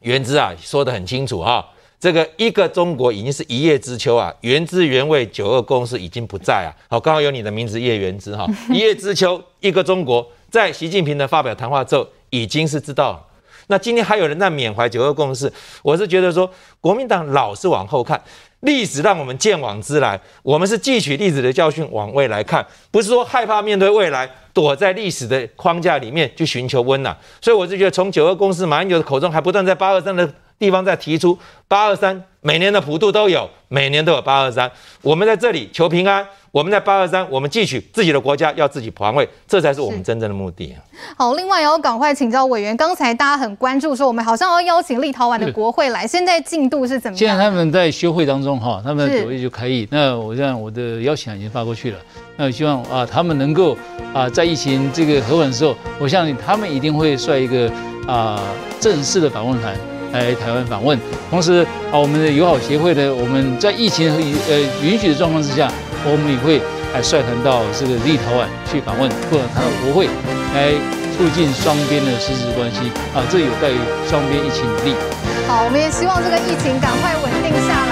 原之啊说得很清楚哈，这个一个中国已经是一叶知秋啊，原汁原味九二共识已经不在啊。好，刚好有你的名字叶原之哈，一叶知秋，一个中国，在习近平的发表谈话之后，已经是知道了。那今天还有人在缅怀九二共识，我是觉得说，国民党老是往后看，历史让我们见往知来，我们是汲取历史的教训往未来看，不是说害怕面对未来，躲在历史的框架里面去寻求温暖。所以我就觉得，从九二共识，马英九的口中还不断在八二三的地方在提出八二三，每年的普渡都有，每年都有八二三，我们在这里求平安。我们在八二三，我们汲取自己的国家要自己防卫，这才是我们真正的目的。好，另外也要赶快请教委员，刚才大家很关注说，我们好像要邀请立陶宛的国会来，现在进度是怎么样？现在他们在休会当中哈，他们九月就开议。那我这样我的邀请函已经发过去了，那我希望啊，他们能够啊，在疫情这个和缓的时候，我相信他们一定会率一个啊正式的访问团来台湾访问。同时啊，我们的友好协会的我们在疫情呃允许的状况之下。我们也会来率团到这个立陶宛去访问，或者他的国会，来促进双边的实质关系啊，这有待于双边一起努力。好，我们也希望这个疫情赶快稳定下来。